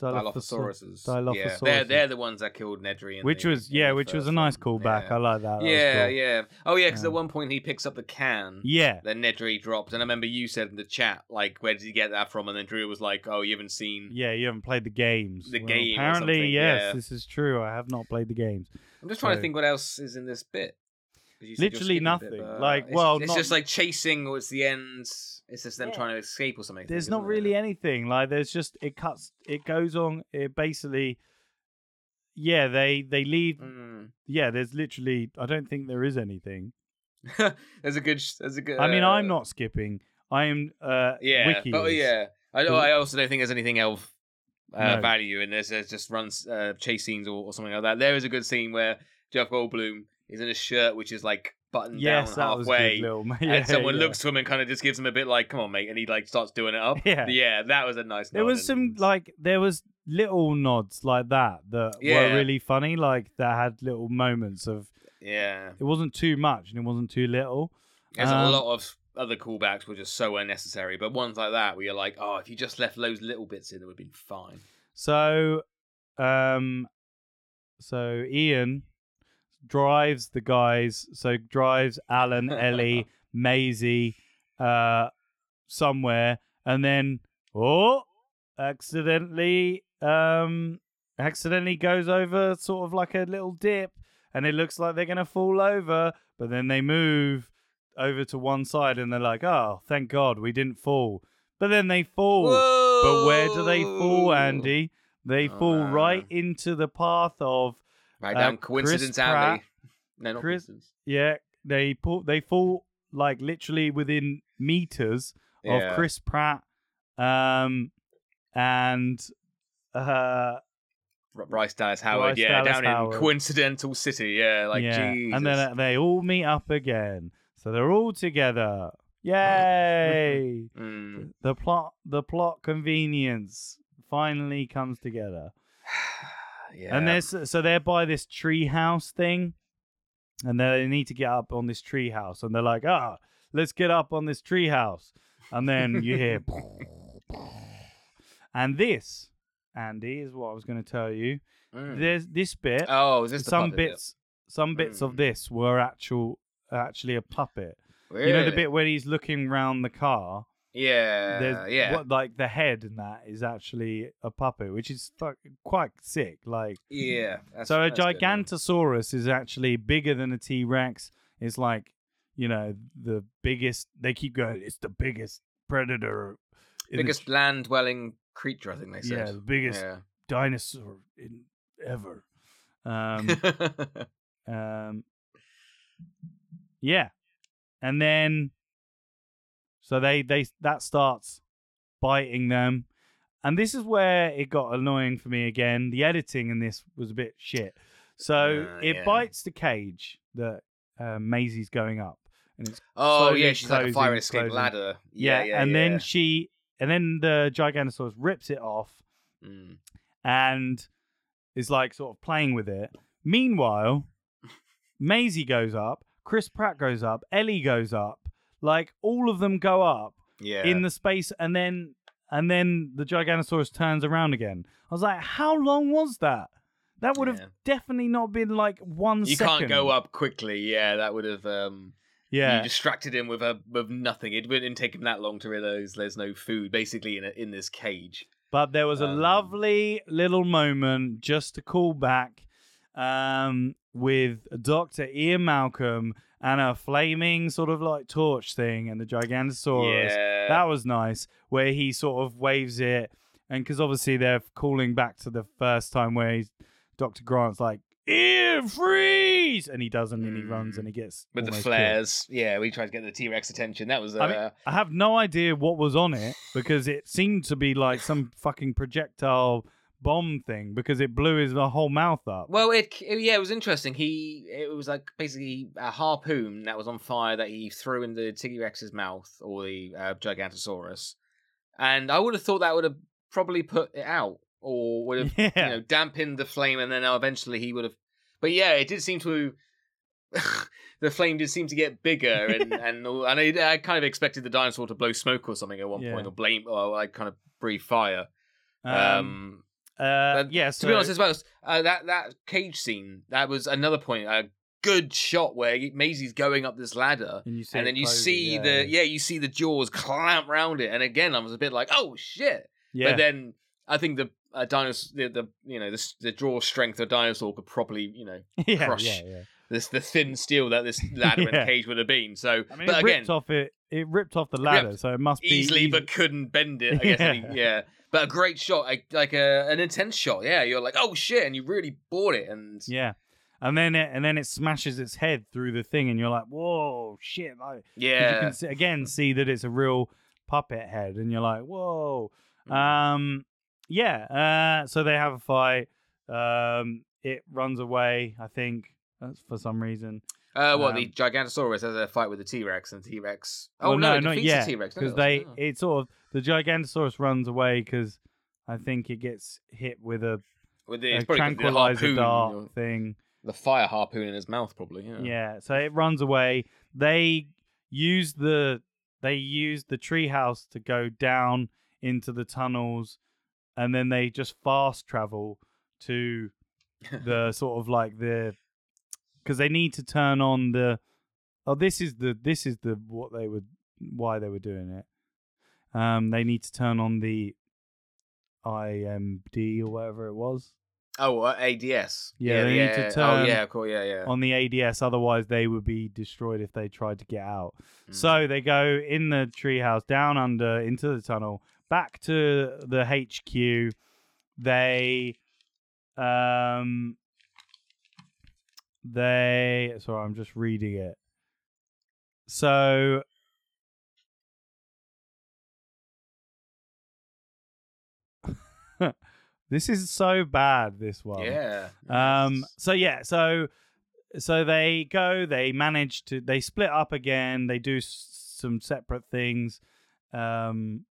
Dilophosaurus. Dilophosauruses. Yeah, Dilophosauruses. they're they're the ones that killed Nedry. In Which the- was in yeah, the which was a nice callback. Yeah. I like that. that yeah, cool. yeah. Oh yeah, because Um, at one point he picks up the can. yeah, that Nedry dropped, and I remember you said in the chat, like, where did he get that from? And then Drew was like, "Oh, you haven't seen." yeah. You haven't played the games. The Well, game Apparently, something, yes, yeah. this is true. I have not played the games. I'm just trying So- to think what else is in this bit. 'Cause you said you're Literally skipping a bit, nothing. Like, it's- well, it's not- just like chasing, or it's the end. It's just them Yeah. trying to escape or something. There's think, not really anything. Like, there's just it cuts. It goes on. It basically. Yeah, they they leave. Mm. Yeah, there's literally. I don't think there is anything. there's a good. There's a good. I mean, I'm uh, not skipping. I am. Uh, Yeah, Wiki but yeah, I, I also don't think there's anything else uh, No. value in this. There's just runs uh, chase scenes or, or something like that. There is a good scene where Jeff Goldblum is in a shirt which is like buttoned Yes, down that was halfway. good. Little, yeah, and someone yeah. looks to him and kind of just gives him a bit like, "Come on, mate," and he like starts doing it up. Yeah. yeah, that was a nice. There was some like there was little nods like that that Yeah. were really funny. Like that had little moments of. yeah. It wasn't too much and it wasn't too little. There's Um, a lot of other callbacks were just so unnecessary, but ones like that where you're like, "Oh, if you just left those little bits in, it would have been fine." So, um, so Ian drives the guys. So drives Alan, Ellie, Maisie, uh, somewhere, and then oh, accidentally, um, accidentally goes over sort of like a little dip, and it looks like they're gonna fall over, but then they move over to one side, and they're like, oh, thank God we didn't fall. But then they fall. But where do they fall, Andy? They fall right into the path of Right Uh, down Chris coincidence Pratt- alley. No, not Chris- coincidence. yeah. They pull. They fall like literally within meters Yeah. of Chris Pratt, um, and uh, Bryce Dallas Howard, Bryce yeah, Dallas down Howard. in coincidental city, yeah, like yeah, Jesus. and then uh, they all meet up again. So they're all together. Yay! Mm. the plot, the plot convenience finally comes together. Yeah, And there's so they're by this treehouse thing, and they need to get up on this treehouse, and they're like, ah, let's get up on this treehouse, and then you hear, and this, Andy, is what I was going to tell you. Mm. There's this bit, oh, is this some bit? bits, some bits of Mm. this were actual, actually a puppet. You know the bit where he's looking round the car. Yeah, There's yeah, what like the head and that is actually a puppet, which is fuck, quite sick. Like. yeah. so a that's good. Gigantosaurus is actually bigger than a T Rex. It's like, you know, the biggest. They keep going. It's the biggest predator. in the biggest land dwelling creature, I think they said. Yeah, the biggest Yeah. dinosaur in ever. Um, um, yeah, and then so they they that starts biting them, and this is where it got annoying for me again. The editing in this was a bit shit. So Uh, it yeah. bites the cage that uh, Maisie's going up, and it's oh yeah, she's like a fire escape closing. ladder. yeah, Yeah, yeah, and then she and then the Giganosaurus rips it off Mm. and is like sort of playing with it. Meanwhile, Maisie goes up, Chris Pratt goes up, Ellie goes up, like all of them go up yeah, in the space, and then and then the Giganosaurus turns around again. I was like, how long was that? That would have Yeah. definitely not been like one you second. can't go up quickly. Yeah, that would have um, Yeah, you distracted him with a with nothing. It wouldn't take him that long to realize there's no food basically in a, in this cage. But there was a Um, lovely little moment just to call back um, with Dr. Ian Malcolm and a flaming sort of like torch thing and the Gigantosaurus. Yeah, That was nice, where he sort of waves it. And because obviously they're calling back to the first time where he's, Dr. Grant's like, Ian, freeze! And he doesn't, and he runs Mm. and he gets. with the almost killed. flares. Yeah, we tried to get the T Rex attention. That was uh, I mean, I have no idea what was on it because it seemed to be like some fucking projectile bomb thing because it blew his whole mouth up. Well, it, it- yeah, it was interesting. He it was like basically a harpoon that was on fire that he threw into Tiggy Rex's mouth or the uh, Gigantosaurus, and I would have thought that would have probably put it out or would have yeah. you know dampened the flame, and then eventually he would have. But yeah, it did seem to. the flame did seem to get bigger, and and and I, I kind of expected the dinosaur to blow smoke or something at one Yeah. point, or blame, or like kind of breathe fire. um, Um, uh, yeah. to be honest, as well, uh, that that cage scene that was another point. A good shot where Maisie's going up this ladder, and, you see and then you closing, see yeah, the yeah, you see the jaws clamp round it, and again, I was a bit like, oh shit. yeah. But then I think the uh, dinosaur, the, the you know the the draw strength of dinosaur could probably you know yeah, crush yeah, yeah. this the thin steel that this ladder and cage would have been. So, I mean, but it again, ripped off it. It ripped off the ladder, ripped so it must be easily, but couldn't bend it. I guess. Yeah. Yeah. yeah. But a great shot, like, like a, an intense shot. Yeah, you're like, oh shit, and you really bought it. And yeah. And then it and then it smashes its head through the thing, and you're like, "Whoa, shit!" Like, yeah, you can see, again see that it's a real puppet head, and you're like, whoa. Mm. Um, yeah. Uh, so they have a fight. Um, it runs away. I think that's for some reason. Uh, what the Um, Gigantosaurus has a fight with the T Rex, and T Rex. Oh Well, no, no, not yet, T Rex because they it sort of the Gigantosaurus runs away because I think it gets hit with a, with the, a it's probably 'cause of the tranquilizer dart thing. the fire harpoon in his mouth, probably. Yeah. Yeah. so it runs away. They use the they use the treehouse to go down into the tunnels, and then they just fast travel to the sort of like the because they need to turn on the oh this is the this is the what they were why they were doing it um they need to turn on the imd or whatever it was Oh, uh, ADS. Yeah, they need to Oh yeah, cool. Yeah, yeah. on the ads otherwise they would be destroyed if they tried to get out Mm. so they go in the treehouse down under into the tunnel back to the hq they um they sorry i'm just reading it so this is so bad this one yeah. um. So yeah. So so they go. They manage to. They split up again. They do s- some separate things. Um.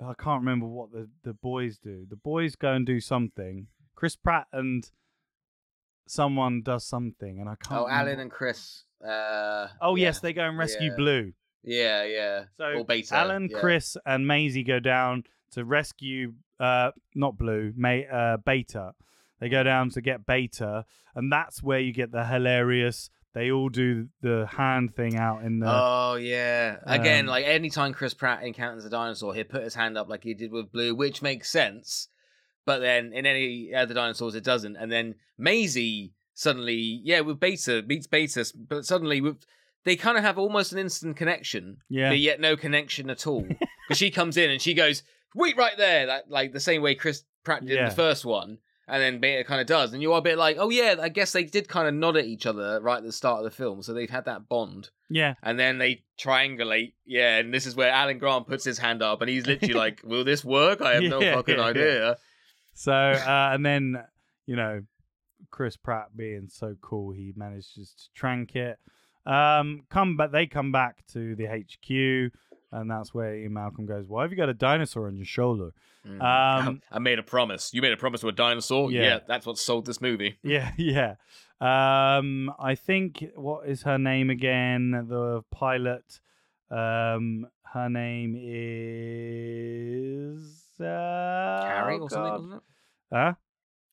I can't remember what the the boys do. The boys go and do something. Chris Pratt and someone does something, and I can't. Oh, remember- Alan and Chris. Uh, Oh yeah. yes, they go and rescue Yeah. Blue. Yeah, yeah. So or Beta. Alan, yeah. Chris, and Maisie go down to rescue uh not Blue, May uh Beta. They go down to get Beta, and that's where you get the hilarious. They all do the hand thing out in the. Oh yeah. Again, Um, like anytime Chris Pratt encounters a dinosaur, he'll put his hand up like he did with Blue, which makes sense. But then in any other dinosaurs, it doesn't. And then Maisie suddenly, yeah, with Beta meets Beta, but suddenly with they kind of have almost an instant connection, yeah, but yet no connection at all. Because she comes in and she goes, "Wait right there," that like the same way Chris Pratt did in Yeah. the first one. And then Beta kind of does, and you are a bit like, oh yeah, I guess they did kind of nod at each other right at the start of the film, so they've had that bond yeah, and then they triangulate. Yeah, and this is where Alan Grant puts his hand up, and he's literally like, "Will this work? I have no fucking yeah, idea." So uh, and then you know, Chris Pratt being so cool, he manages to trank it. Um, come back. They come back to the HQ, and that's where Ian Malcolm goes. Why have you got a dinosaur on your shoulder? Mm. Um, I made a promise. You made a promise to a dinosaur. Yeah. Yeah, that's what sold this movie. Yeah, yeah. Um, I think what is her name again? The pilot. Um, her name is uh, Carrie oh or something, God. wasn't it? Huh?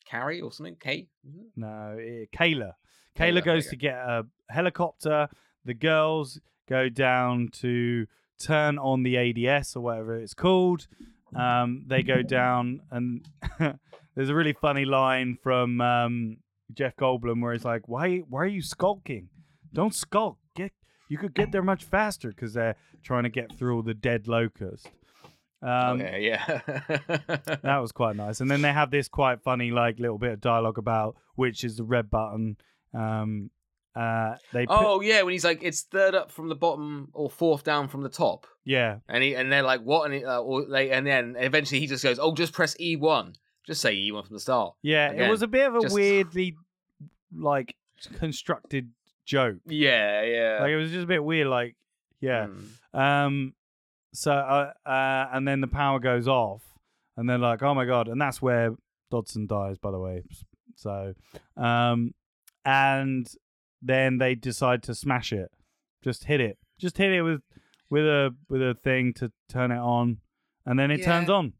Carrie or something? Kate? No, it, Kayla. Kayla, Kayla goes okay. to get a helicopter. The girls go down to turn on the ADS or whatever it's called. Um, they go down, and there's a really funny line from um, Jeff Goldblum where he's like, "Why? Why are you skulking? Don't skulk. Get you could get there much faster because they're trying to get through all the dead locust." Um, okay, yeah. that was quite nice. And then they have this quite funny, like little bit of dialogue about which is the red button. Um, uh, they put, oh yeah, when he's like, "It's third up from the bottom or fourth down from the top," yeah, and he and they're like, "What?" And he, uh, or they and then eventually he just goes, "Oh, just press E one. Just say E one from the start." yeah. it was a bit of a just- weirdly like constructed joke. Yeah, yeah. Like it was just a bit weird. Like yeah. Mm. Um. So uh, uh, and then the power goes off, and they're like, oh my god, and that's where Dodgson dies, by the way. So, um, and then they decide to smash it, just hit it, just hit it with with a with a thing to turn it on, and then it turns on.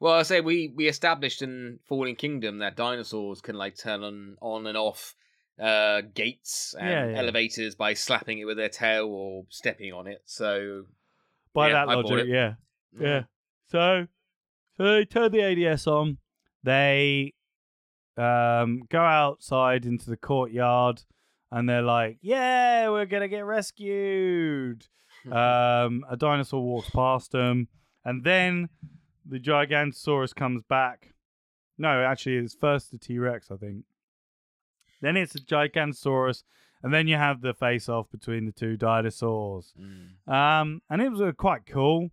Well, I say we we established in Fallen Kingdom that dinosaurs can like turn on on and off uh gates and Yeah, yeah. elevators by slapping it with their tail or stepping on it. So By Yeah, that I logic, yeah. Yeah. So, so they turn the ADS on. They um, go outside into the courtyard, and they're like, "Yeah, we're gonna get rescued." um, a dinosaur walks past them, and then the Gigantosaurus comes back. No, actually, it's first the T Rex, I think. Then it's the Gigantosaurus, and then you have the face-off between the two dinosaurs. Mm. Um, and it was uh, quite cool.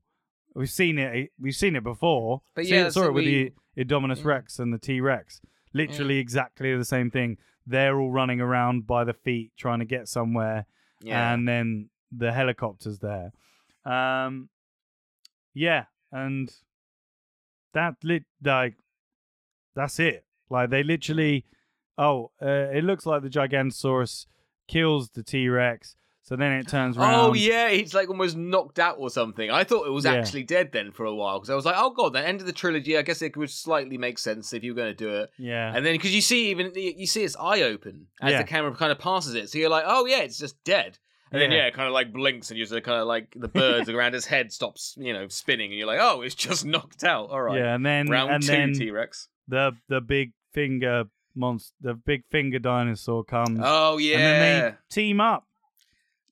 we've seen it. We've seen it before. But See- yeah, saw it with we- the Indominus yeah. Rex and the T Rex. Literally exactly the same thing. They're all running around by the feet trying to get somewhere, Yeah. and then the helicopter's there. Um, yeah, and that lit like that's it. Like they literally, oh, uh, it looks like the Gigantosaurus kills the T Rex, so then it turns around. Oh yeah, he's like almost knocked out or something. I thought it was Yeah. actually dead then for a while because I was like, oh god, the end of the trilogy. I guess it would slightly make sense if you were going to do it. yeah, And then because you see even you see its eye open as Yeah. the camera kind of passes it, so you're like, oh yeah, it's just dead. And then Yeah. yeah, it kind of like blinks and you just kind of like the birds around his head stops, you know, spinning, and you're like, oh, it's just knocked out. All right, yeah, and then round and two T Rex. the the big finger monster, the big finger dinosaur comes, Oh yeah, and then they team up.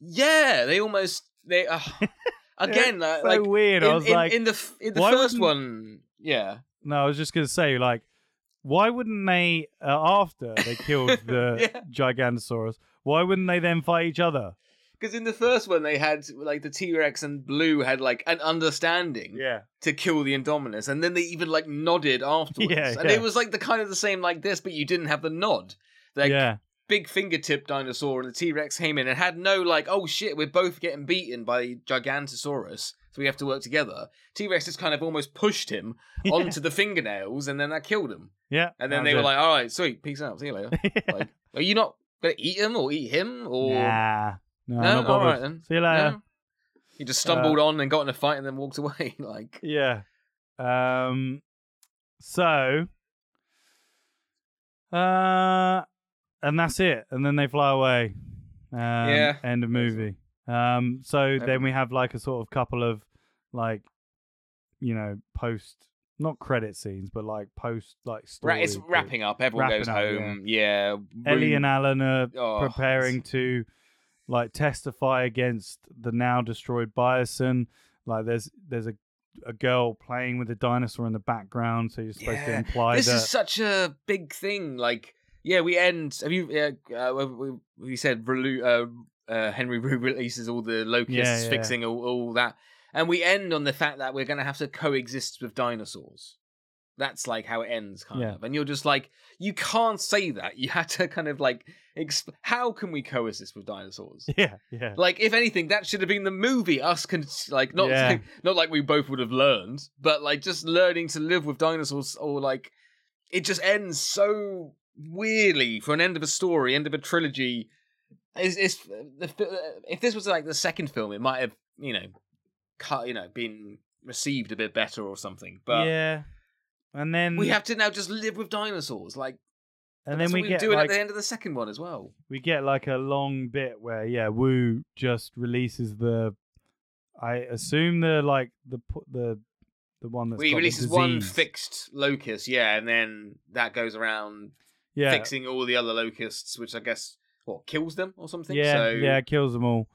yeah, they almost they uh, again uh, so like weird. in, I was in, like, in the in the first one, yeah, no, I was just gonna say, like, why wouldn't they uh, after they killed the Yeah. Gigantosaurus? Why wouldn't they then fight each other? Because in the first one they had like the T Rex and Blue had like an understanding Yeah, to kill the Indominus, and then they even like nodded afterwards, Yeah, and yeah. it was like the kind of the same like this, but you didn't have the nod. Like yeah, big fingertip dinosaur and the T Rex came in and had no like, oh shit, we're both getting beaten by Gigantosaurus, so we have to work together. T Rex just kind of almost pushed him onto the fingernails, and then that killed him. yeah. And then they was were it. like, all right, sweet, peace out, see you later. like, are you not gonna eat him or eat him or? nah, no, No? not All bothered. right then. See you later. No? He just stumbled on and got in a fight and then walked away. like, Yeah. Um. So. Uh, and that's it. And then they fly away. Um, Yeah. End of movie. Um. So then we have like a sort of couple of, like, you know, post not credit scenes, but like post like story. it's wrapping up. Everyone Wrapping goes up, home. Yeah. Ellie and Alan are Oh, preparing to like testify against the now destroyed Biosyn. Like there's there's a a girl playing with a dinosaur in the background, so you're supposed to imply this that is such a big thing. Like, yeah, we end. Have you? Uh, uh, we, we said relu- uh, uh, Henry Wu releases all the locusts, Yeah, yeah. fixing all, all that, and we end on the fact that we're going to have to coexist with dinosaurs. That's like how it ends, kind Yeah. of. And you're just like, you can't say that. You had to kind of like, exp- how can we coexist with dinosaurs? yeah, yeah, Like, if anything, that should have been the movie. Us can like not Yeah. not like we both would have learned, but like just learning to live with dinosaurs, or like it just ends so weirdly for an end of a story, end of a trilogy. Is the if this was like the second film, it might have you know cut you know been received a bit better or something. But yeah. And then we have to now just live with dinosaurs, like and then we get do it like at the end of the second one as well. we get like a long bit where yeah, Wu just releases the. I assume the like the the the one that's Well, he releases one fixed locust, yeah, and then that goes around yeah, fixing all the other locusts, which I guess what kills them or something. yeah, so, yeah, kills them all.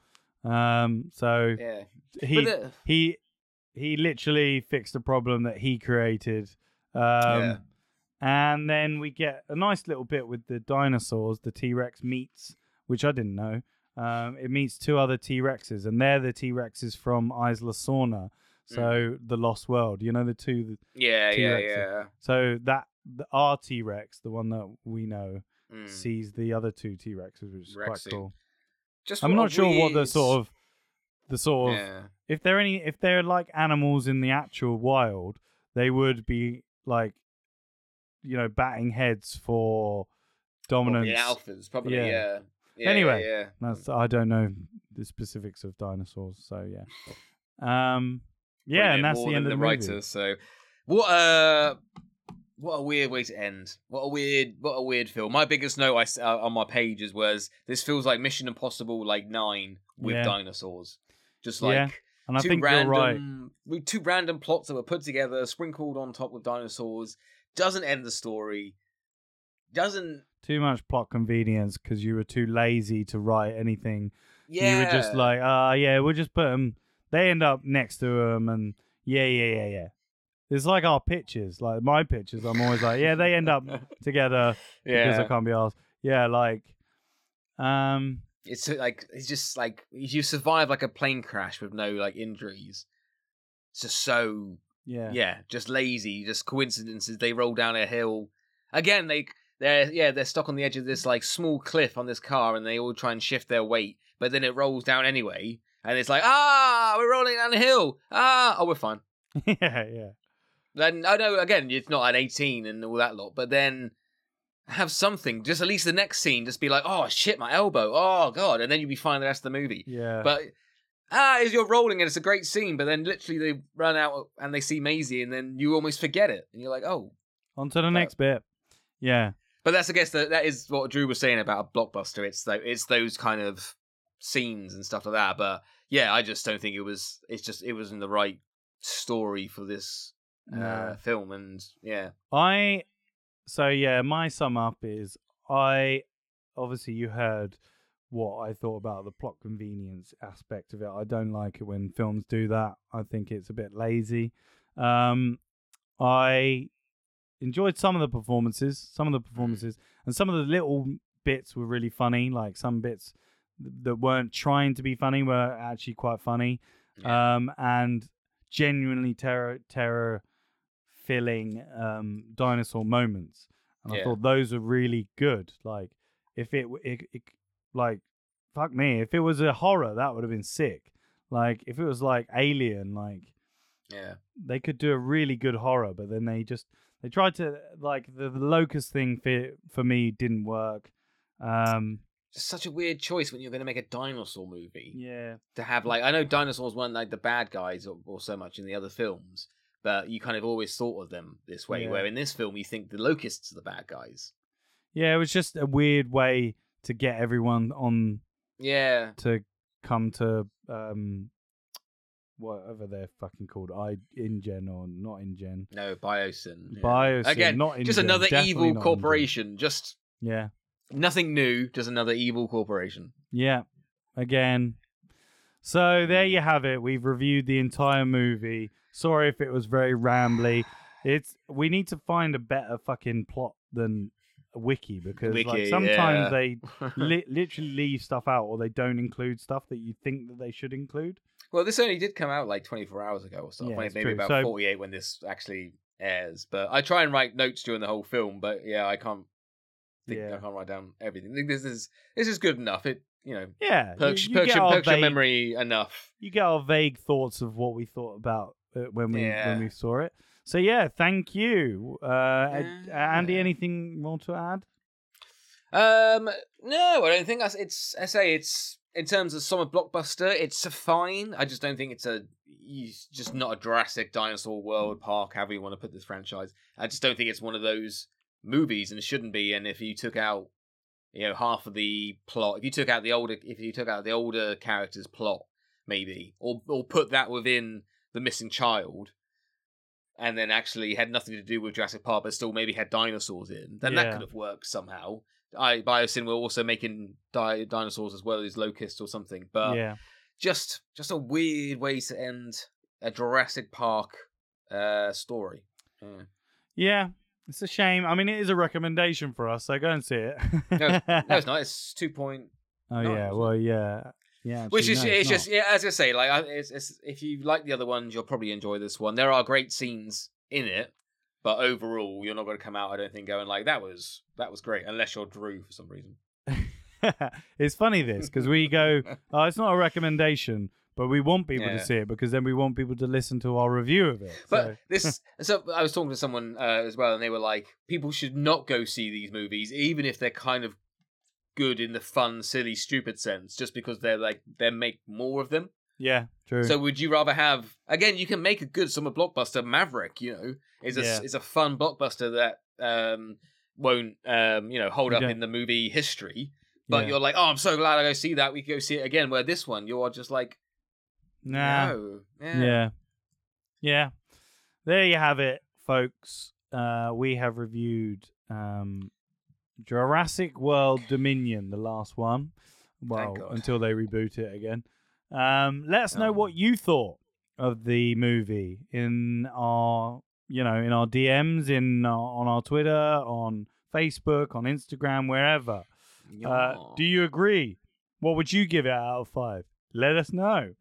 Um, so yeah. he the- he he literally fixed a problem that he created. Um, Yeah. And then we get a nice little bit with the dinosaurs. The T Rex meets, which I didn't know. Um, it meets two other T Rexes, and they're the T Rexes from Isla Sorna. So the Lost World, you know the two. That, yeah, yeah, T-Rex. yeah. so that the our T Rex, the one that we know, Mm. sees the other two T Rexes, which is quite cool. Just I'm not sure what the sort of the sort of yeah. if they're any if they're like animals in the actual wild, they would be like you know batting heads for dominance. Probably alphas, probably. Yeah. Yeah. yeah. Anyway. yeah. That's I don't know the specifics of dinosaurs, so yeah. Um yeah, and that's the end of the writer. movie. So, what a what a weird way to end. What a weird, what a weird film. My biggest note I uh, on my pages was this feels like Mission Impossible like nine with Yeah. dinosaurs. Just like And I two think random, you're right. two random plots that were put together, sprinkled on top with dinosaurs. Doesn't end the story. Doesn't. Too much plot convenience because you were too lazy to write anything. Yeah. You were just like, ah, yeah, we'll just put them. They end up next to them, and yeah, yeah, yeah, yeah. It's like our pictures, like my pictures. I'm always like, yeah, they end up together because I can't be asked. Yeah, like, um, It's like it's just like you survive like a plane crash with no like injuries. it's just so Yeah. yeah, just lazy, just coincidences. They roll down a hill. Again, they they're yeah, they're stuck on the edge of this like small cliff on this car and they all try and shift their weight, but then it rolls down anyway. And it's like, ah, we're rolling down a hill. Ah, oh, we're fine. yeah, yeah. Then I know again, it's not an eighteen and all that lot, but then have something. Just at least the next scene, just be like, oh shit, my elbow. Oh god, and then you'd be fine the rest of the movie. Yeah. But ah, as you're rolling and it's a great scene, but then literally they run out and they see Maisie, and then you almost forget it, and you're like, oh. On to the next bit. Yeah. But that's I guess that that is what Drew was saying about a blockbuster. It's tho- it's those kind of scenes and stuff like that. But yeah, I just don't think it was. It's just it wasn't the right story for this uh, No. film, and yeah, I so yeah, my sum up is I obviously you heard what I thought about the plot convenience aspect of it. I don't like it when films do that. I think it's a bit lazy. Um I enjoyed some of the performances, some of the performances, and some of the little bits were really funny. Like some bits that weren't trying to be funny were actually quite funny Yeah. um, and genuinely terror terror filling um, dinosaur moments. And I Yeah. thought those were really good. Like if it, it, it like fuck me, if it was a horror, that would have been sick. Like if it was like Alien, like yeah, they could do a really good horror, but then they just they tried to like the, the locust thing for for me didn't work. Um, just such a weird choice when you're going to make a dinosaur movie yeah, to have like I know dinosaurs weren't like the bad guys or, or so much in the other films, but you kind of always thought of them this way. Yeah. Where in this film, you think the locusts are the bad guys. yeah, it was just a weird way to get everyone on Yeah, to come to um whatever they're fucking called i InGen or not InGen no, Biosyn. yeah. Biosyn Again, not just another definitely evil not InGen. corporation. Just yeah nothing new, just another evil corporation. yeah again so there you have it we've reviewed the entire movie sorry if it was very rambly it's we need to find a better fucking plot than a wiki because like sometimes yeah. they li- literally leave stuff out or they don't include stuff that you think that they should include well, this only did come out like 24 hours ago or something. Yeah, maybe true. about So- 48 when this actually airs. But I try and write notes during the whole film. But yeah, I can't. Think, Yeah. I can't write down everything. I think This is this is good enough. It you know yeah perks, you, you perks, get your, our perks your memory enough. you get our vague thoughts of what we thought about when we Yeah. when we saw it. So yeah, thank you, uh, Yeah. Andy. Anything more to add? Um, no, I don't think that's. It's I say it's in terms of summer blockbuster. It's a fine. I just don't think it's a. It's just not a Jurassic Dinosaur World Park. However you want to put this franchise. I just don't think it's one of those movies, and it shouldn't be. And if you took out, you know, half of the plot, if you took out the older, if you took out the older characters' plot, maybe, or or put that within the missing child. And then actually had nothing to do with Jurassic Park, but still maybe had dinosaurs in. Then that could have worked somehow. I Biosyn were also making di- dinosaurs as well as locusts or something. But yeah, just just a weird way to end a Jurassic Park uh, story. Yeah. yeah. It's a shame. I mean, it is a recommendation for us, so go and see it. No, no, it's not. It's two point. oh yeah, well yeah, yeah. Which is no, it's, just yeah, as I say, like it's, it's, if you like the other ones, you'll probably enjoy this one. There are great scenes in it, but overall, you're not going to come out. I don't think going like that was that was great, unless you're Drew for some reason. it's funny this because we go, oh, it's not a recommendation, but we want people Yeah. to see it because then we want people to listen to our review of it. But so- this, so I was talking to someone uh, as well, and they were like, people should not go see these movies, even if they're kind of good in the fun, silly, stupid sense, just because they're like they make more of them. yeah, true. So would you rather have again? You can make a good summer blockbuster. Maverick, you know, is a Yeah. is a fun blockbuster that um won't um you know hold You up don't- in the movie history. But Yeah. you're like, oh, I'm so glad I go see that. We can go see it again. Where this one, you're just like, nah. no, Yeah. yeah. There you have it, folks. Uh, we have reviewed um, Jurassic World Dominion, the last one. Well, until they reboot it again. Um, let us know Oh. what you thought of the movie in our, you know, in our DMs, in our, on our Twitter, on Facebook, on Instagram, wherever. Uh, do you agree? What would you give it out of five? Let us know.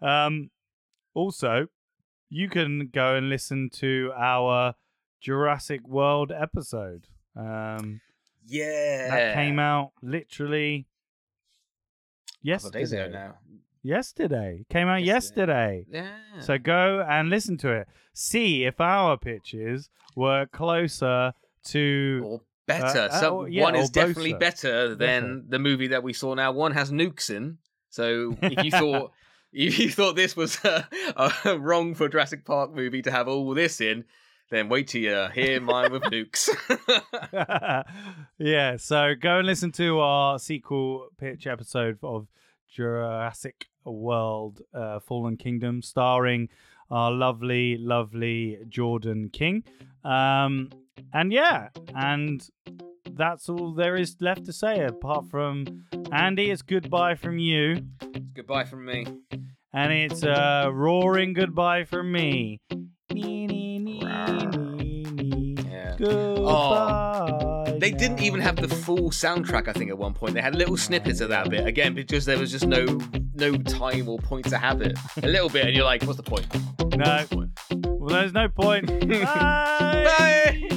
Um, also, you can go and listen to our Jurassic World episode. Um, Yeah. that came out literally of days yesterday. ago now. Yesterday came out Yesterday. yesterday. Yeah. So go and listen to it. See if our pitches were closer to. or better. uh, Some, or- yeah, one is definitely both. better than Better. the movie that we saw now. One has nukes in. So if you thought if you thought this was wrong for Jurassic Park movie to have all this in, then wait till you hear mine with nukes. yeah, so go and listen to our sequel pitch episode of Jurassic World uh, Fallen Kingdom, starring our lovely, lovely Jordan King. Um, and yeah, and that's all there is left to say apart from Andy, it's goodbye from you. It's goodbye from me. And it's a roaring goodbye from me. Yeah. Oh. Goodbye. They didn't even have the full soundtrack. I think at one point they had little snippets of that bit again because there was just no no time or point to have it. A little bit, and you're like, "What's the point?" No. Well, there's no point. Bye. Bye.